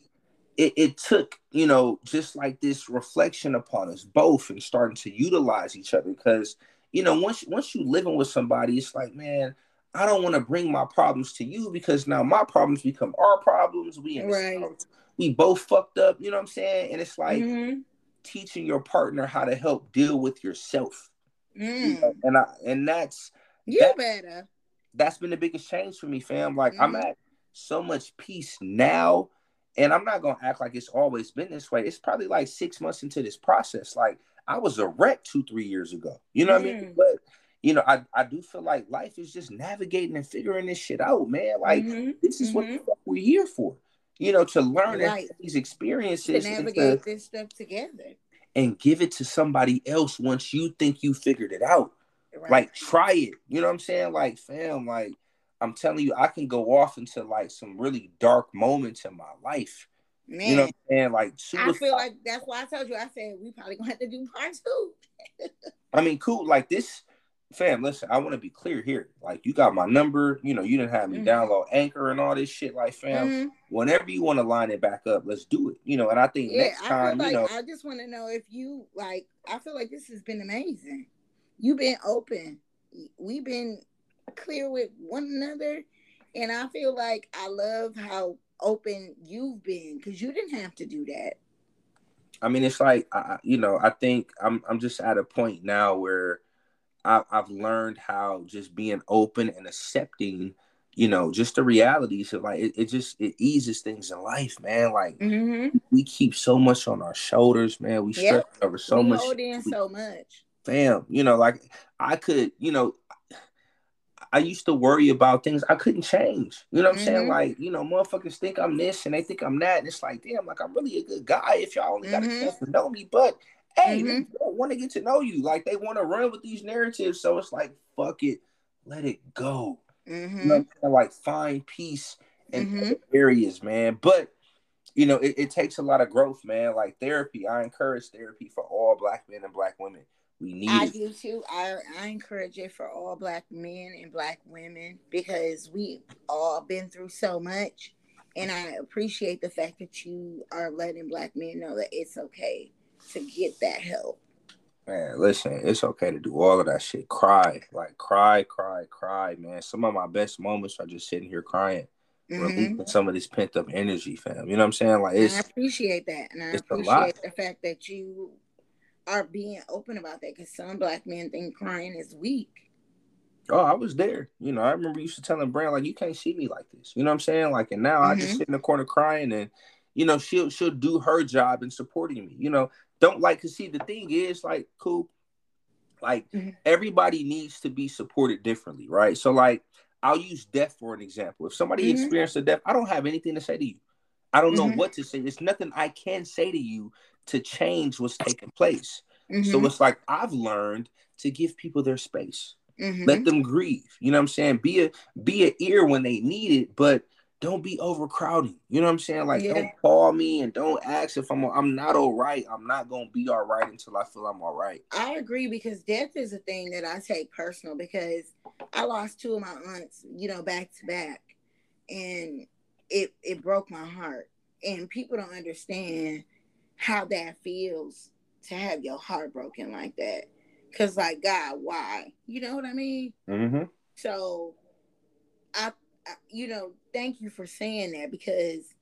it, it took you know just like this reflection upon us both and starting to utilize each other because you know once once you living with somebody it's like man i don't want to bring my problems to you because now my problems become our problems we right. we both fucked up you know what i'm saying and it's like mm-hmm. teaching your partner how to help deal with yourself mm. you know? and i and that's you that, better that's been the biggest change for me fam like mm-hmm. i'm at so much peace now and I'm not gonna act like it's always been this way. It's probably like six months into this process. Like I was a wreck two, three years ago. You know mm. what I mean? Mm. But you know, I, I do feel like life is just navigating and figuring this shit out, man. Like mm-hmm. this is mm-hmm. what we're here for. You know, to learn right. these experiences to navigate to, this stuff together. and give it to somebody else once you think you figured it out. Right. Like try it. You know what I'm saying? Like fam, like I'm telling you, I can go off into like some really dark moments in my life. Man, you know what I'm saying? Like suicide. I feel like that's why I told you. I said we probably gonna have to do part two. I mean, cool. Like this, fam. Listen, I want to be clear here. Like you got my number. You know, you didn't have me mm-hmm. download Anchor and all this shit. Like, fam, mm-hmm. whenever you want to line it back up, let's do it. You know, and I think yeah, next time, like, you know, I just want to know if you like. I feel like this has been amazing. You've been open. We've been clear with one another, and I feel like I love how open you've been because you didn't have to do that. I mean, it's like I, you know, I think I'm I'm just at a point now where I, I've learned how just being open and accepting, you know, just the realities of like it, it just it eases things in life, man. Like mm-hmm. we keep so much on our shoulders, man. We yep. stress over so we much. Hold in we, so much. Fam, you know, like I could, you know, I used to worry about things I couldn't change. You know what I'm mm-hmm. saying? Like, you know, motherfuckers think I'm this and they think I'm that. And it's like, damn, like I'm really a good guy if y'all only got mm-hmm. a chance to know me. But hey, mm-hmm. they don't want to get to know you. Like they want to run with these narratives. So it's like, fuck it, let it go. Mm-hmm. You know Like find peace in mm-hmm. areas, man. But you know, it, it takes a lot of growth, man. Like therapy. I encourage therapy for all black men and black women. We need I it. do too. I, I encourage it for all black men and black women because we've all been through so much. And I appreciate the fact that you are letting black men know that it's okay to get that help. Man, listen, it's okay to do all of that shit. Cry, like cry, cry, cry, man. Some of my best moments are just sitting here crying, mm-hmm. releasing some of this pent up energy, fam. You know what I'm saying? Like, it's, I appreciate that, and I appreciate the fact that you are being open about that because some black men think crying is weak. Oh, I was there. You know, I remember you used to telling Brand like, "You can't see me like this." You know what I'm saying? Like, and now mm-hmm. I just mm-hmm. sit in the corner crying, and you know, she'll she'll do her job in supporting me. You know, don't like to see the thing is like, cool, like mm-hmm. everybody needs to be supported differently, right? So, like, I'll use death for an example. If somebody mm-hmm. experienced a death, I don't have anything to say to you. I don't know mm-hmm. what to say. There's nothing I can say to you to change what's taking place. Mm-hmm. So it's like I've learned to give people their space. Mm-hmm. Let them grieve. You know what I'm saying? Be a be an ear when they need it, but don't be overcrowding. You know what I'm saying? Like yeah. don't call me and don't ask if I'm I'm not all right. I'm not gonna be all right until I feel I'm all right. I agree because death is a thing that I take personal because I lost two of my aunts, you know, back to back. And it it broke my heart. And people don't understand how that feels to have your heart broken like that. Cause like God, why? You know what I mean? Mm-hmm. So, I, I, you know, thank you for saying that because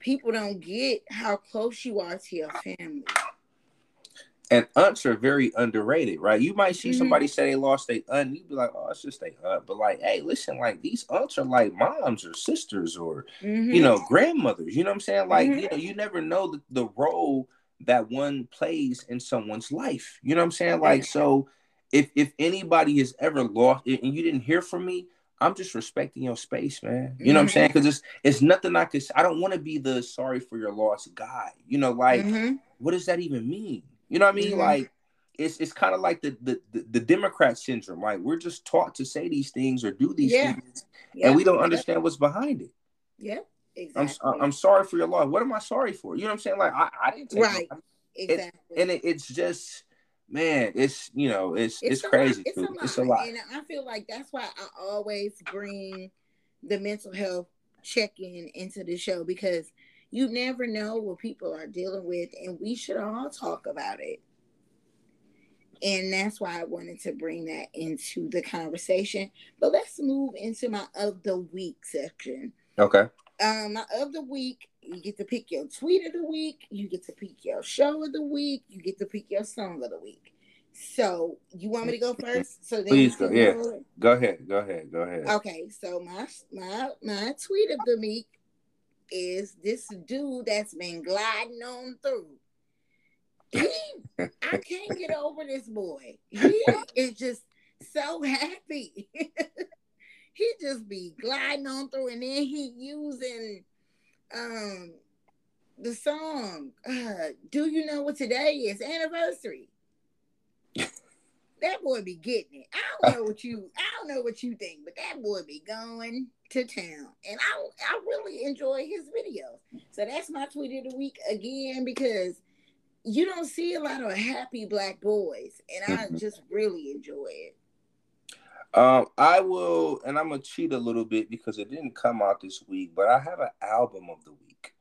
people don't get how close you are to your family and aunts are very underrated, right? You might see mm-hmm. somebody say they lost their aunt, you'd be like, oh, it's just a aunt. But like, hey, listen, like these aunts are like moms or sisters or mm-hmm. you know, grandmothers. You know what I'm saying? Like, mm-hmm. you know, you never know the, the role that one plays in someone's life. You know what I'm saying? Like, so if if anybody has ever lost it and you didn't hear from me, I'm just respecting your space, man. You know what I'm saying? Because mm-hmm. it's it's nothing I could. I don't want to be the sorry for your loss guy. You know, like mm-hmm. what does that even mean? You know what I mean? Mm-hmm. Like it's it's kind of like the, the, the the Democrat syndrome. Like we're just taught to say these things or do these yeah. things, yeah. and we don't understand what's behind it. Yeah, exactly. I'm I'm sorry for your loss. What am I sorry for? You know what I'm saying? Like I, I didn't take right. Exactly. And it, it's just man, it's you know, it's it's, it's crazy. It's a, it's a lot. And I feel like that's why I always bring the mental health check-in into the show because you never know what people are dealing with, and we should all talk about it. And that's why I wanted to bring that into the conversation. But let's move into my of the week section. Okay. Um, my of the week, you get to pick your tweet of the week, you get to pick your show of the week, you get to pick your song of the week. So you want me to go first? So please go. Yeah, go ahead. Go ahead. Go ahead. Okay. So my my my tweet of the week is this dude that's been gliding on through. He, I can't get over this boy. He is just so happy. he just be gliding on through, and then he using um the song, uh, Do You Know What Today Is? Anniversary. That boy be getting it. I don't know what you I don't know what you think, but that boy be going to town. And I I really enjoy his videos. So that's my tweet of the week again because you don't see a lot of happy black boys, and I mm-hmm. just really enjoy it. Um, I will, and I'm gonna cheat a little bit because it didn't come out this week, but I have an album of the week.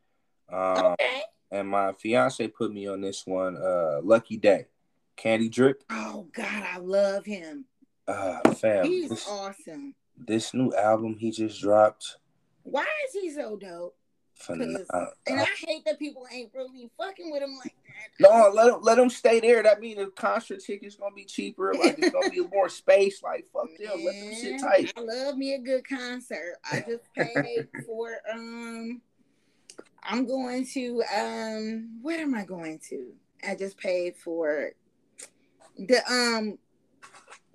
Um, okay. And my fiance put me on this one, uh, Lucky Daye, Candy Drip. Oh God, I love him. Uh, fam, he's this, awesome. This new album he just dropped. Why is he so dope? and I hate that people ain't really fucking with him like that. No, let them let them stay there. That means the concert ticket's gonna be cheaper. Like it's gonna be more space. Like fuck Man, them, let them sit tight. I love me a good concert. I just paid for um. I'm going to um. What am I going to? I just paid for the um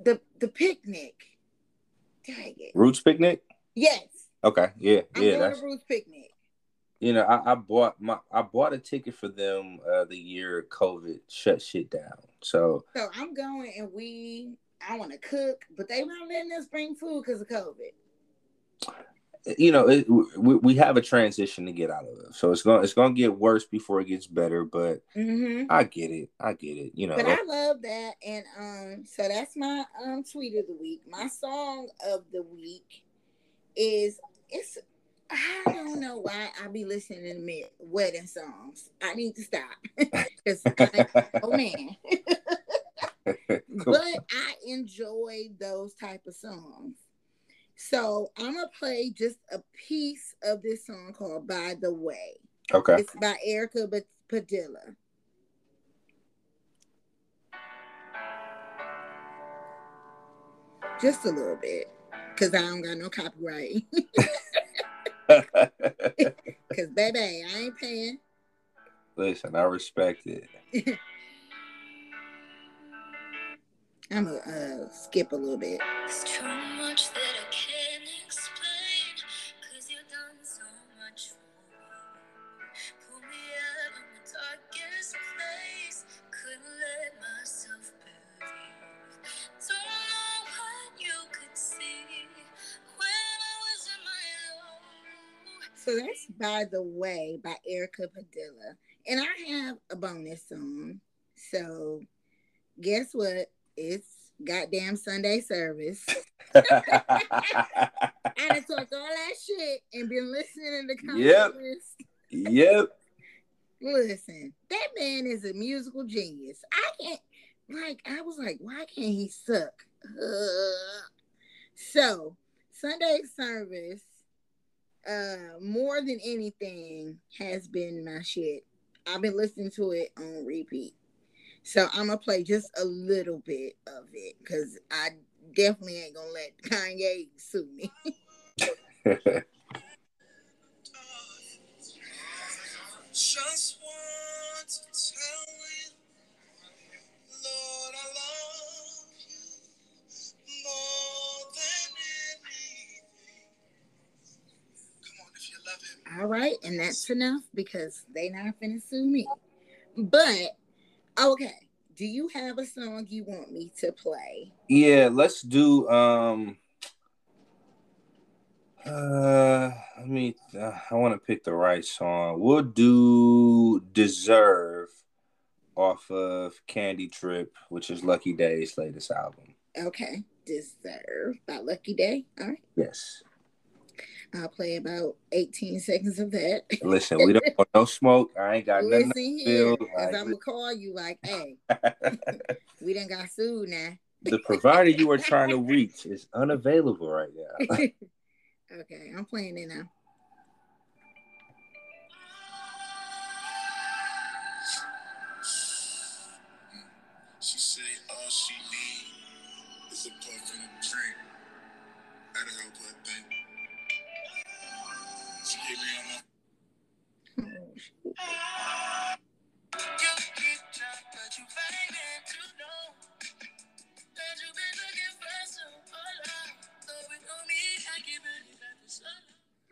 the the picnic. Dang it. Roots picnic. Yes. Okay. Yeah. I'm yeah. That's Roots picnic you know, I, I, bought my I bought a ticket for them uh, the year COVID shut shit down. So so I'm going and we I want to cook, but they not letting us bring food because of COVID. You know, it, we, we have a transition to get out of it, so it's going to it's going to get worse before it gets better. But mm-hmm. I get it, I get it. You know, but I love that, and um, so that's my um tweet of the week. My song of the week is it's I don't know why I be listening to wedding songs. I need to stop because oh man. but I enjoy those type of songs. So I'm gonna play just a piece of this song called "By the Way." Okay. It's by Erykah Padilla. Just a little bit, cause I don't got no copyright. Cause baby, I ain't paying. Listen, I respect it. I'm gonna uh, skip a little bit. So by the way by Erykah Padilla. And I have a bonus song. So guess what? It's goddamn Sunday service. I done talked all that shit and been listening to the comments. Yep. yep. Listen, that man is a musical genius. I can't like I was like, why can't he suck? Uh, so Sunday service uh more than anything has been my shit. I've been listening to it on repeat. So I'm gonna play just a little bit of it because I definitely ain't gonna let Kanye sue me. just want All right, and that's enough because they not finna sue me. But okay, do you have a song you want me to play? Yeah, let's do um uh I mean uh, I want to pick the right song. We'll do Deserve off of Candy Drip, which is Lucky Daye's latest album. Okay. Deserve by Lucky Day. All right. Yes. I'll play about 18 seconds of that. Listen, we don't want no smoke. I ain't got Listen nothing here, because I'm gonna call you like, hey, we didn't got sued now. the provider you are trying to reach is unavailable right now. okay, I'm playing it now.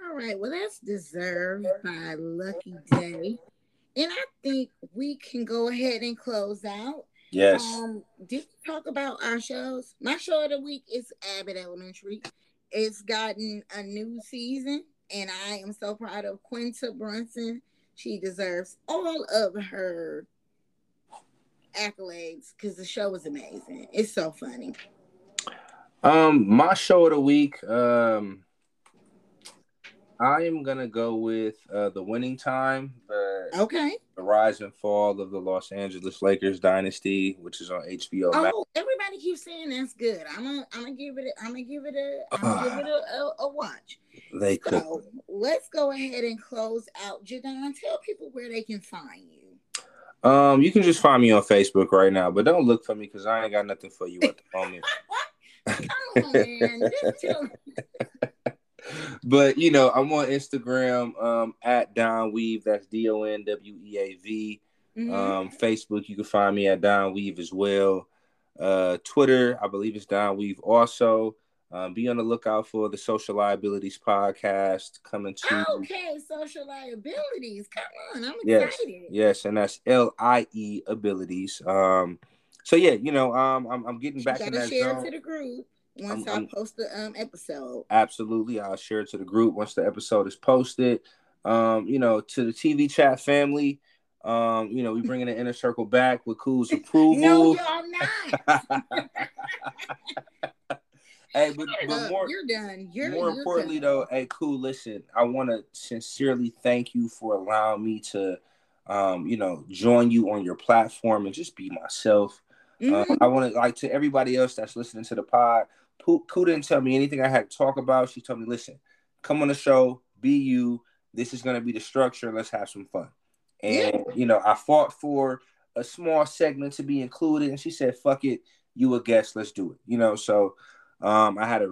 All right, well, that's deserved by Lucky Daye. And I think we can go ahead and close out. Yes. Um, did we talk about our shows? My show of the week is Abbott Elementary. It's gotten a new season, and I am so proud of Quinta Brunson. She deserves all of her accolades because the show was amazing. It's so funny. Um, my show of the week, um, I am gonna go with uh, the winning time, the, Okay. the rise and fall of the Los Angeles Lakers dynasty, which is on HBO Max. Oh, everybody keeps saying that's good. I'm gonna, I'm gonna give it, a, I'm gonna give it a, I'm gonna give it a, a, a watch. They could. So let's go ahead and close out. Jadon, tell people where they can find you. Um, you can just find me on Facebook right now, but don't look for me because I ain't got nothing for you at the moment. Come on, man. But you know, I'm on Instagram um, at Don Weave. That's D O N W E A V. Mhm. Um, Facebook, you can find me at Don Weave as well. Uh, Twitter, I believe it's Don Weave also. Um, be on the lookout for the Social Liabilities podcast coming to okay, social liabilities. Come on, I'm yes, excited. yes, and that's L I E abilities. Um, so yeah, you know, um, I'm, I'm getting back in that share zone. to the group once I'm- i post the um episode. Absolutely, I'll share it to the group once the episode is posted. Um, you know, to the TV chat family. Um, you know, we bringing the inner circle back with Cool's approval. No, y'all not. hey, but, but more you're done. You're more you're importantly done. though, hey, cool. Listen, I want to sincerely thank you for allowing me to, um, you know, join you on your platform and just be myself. Mhm. Uh, I want to like to everybody else that's listening to the pod. Pooh, Pooh didn't tell me anything I had to talk about. She told me, listen, come on the show, be you. This is gonna be the structure. Let's have some fun. And you know, I fought for a small segment to be included, and she said, "Fuck it, you a guest. Let's do it." You know, so um, I had a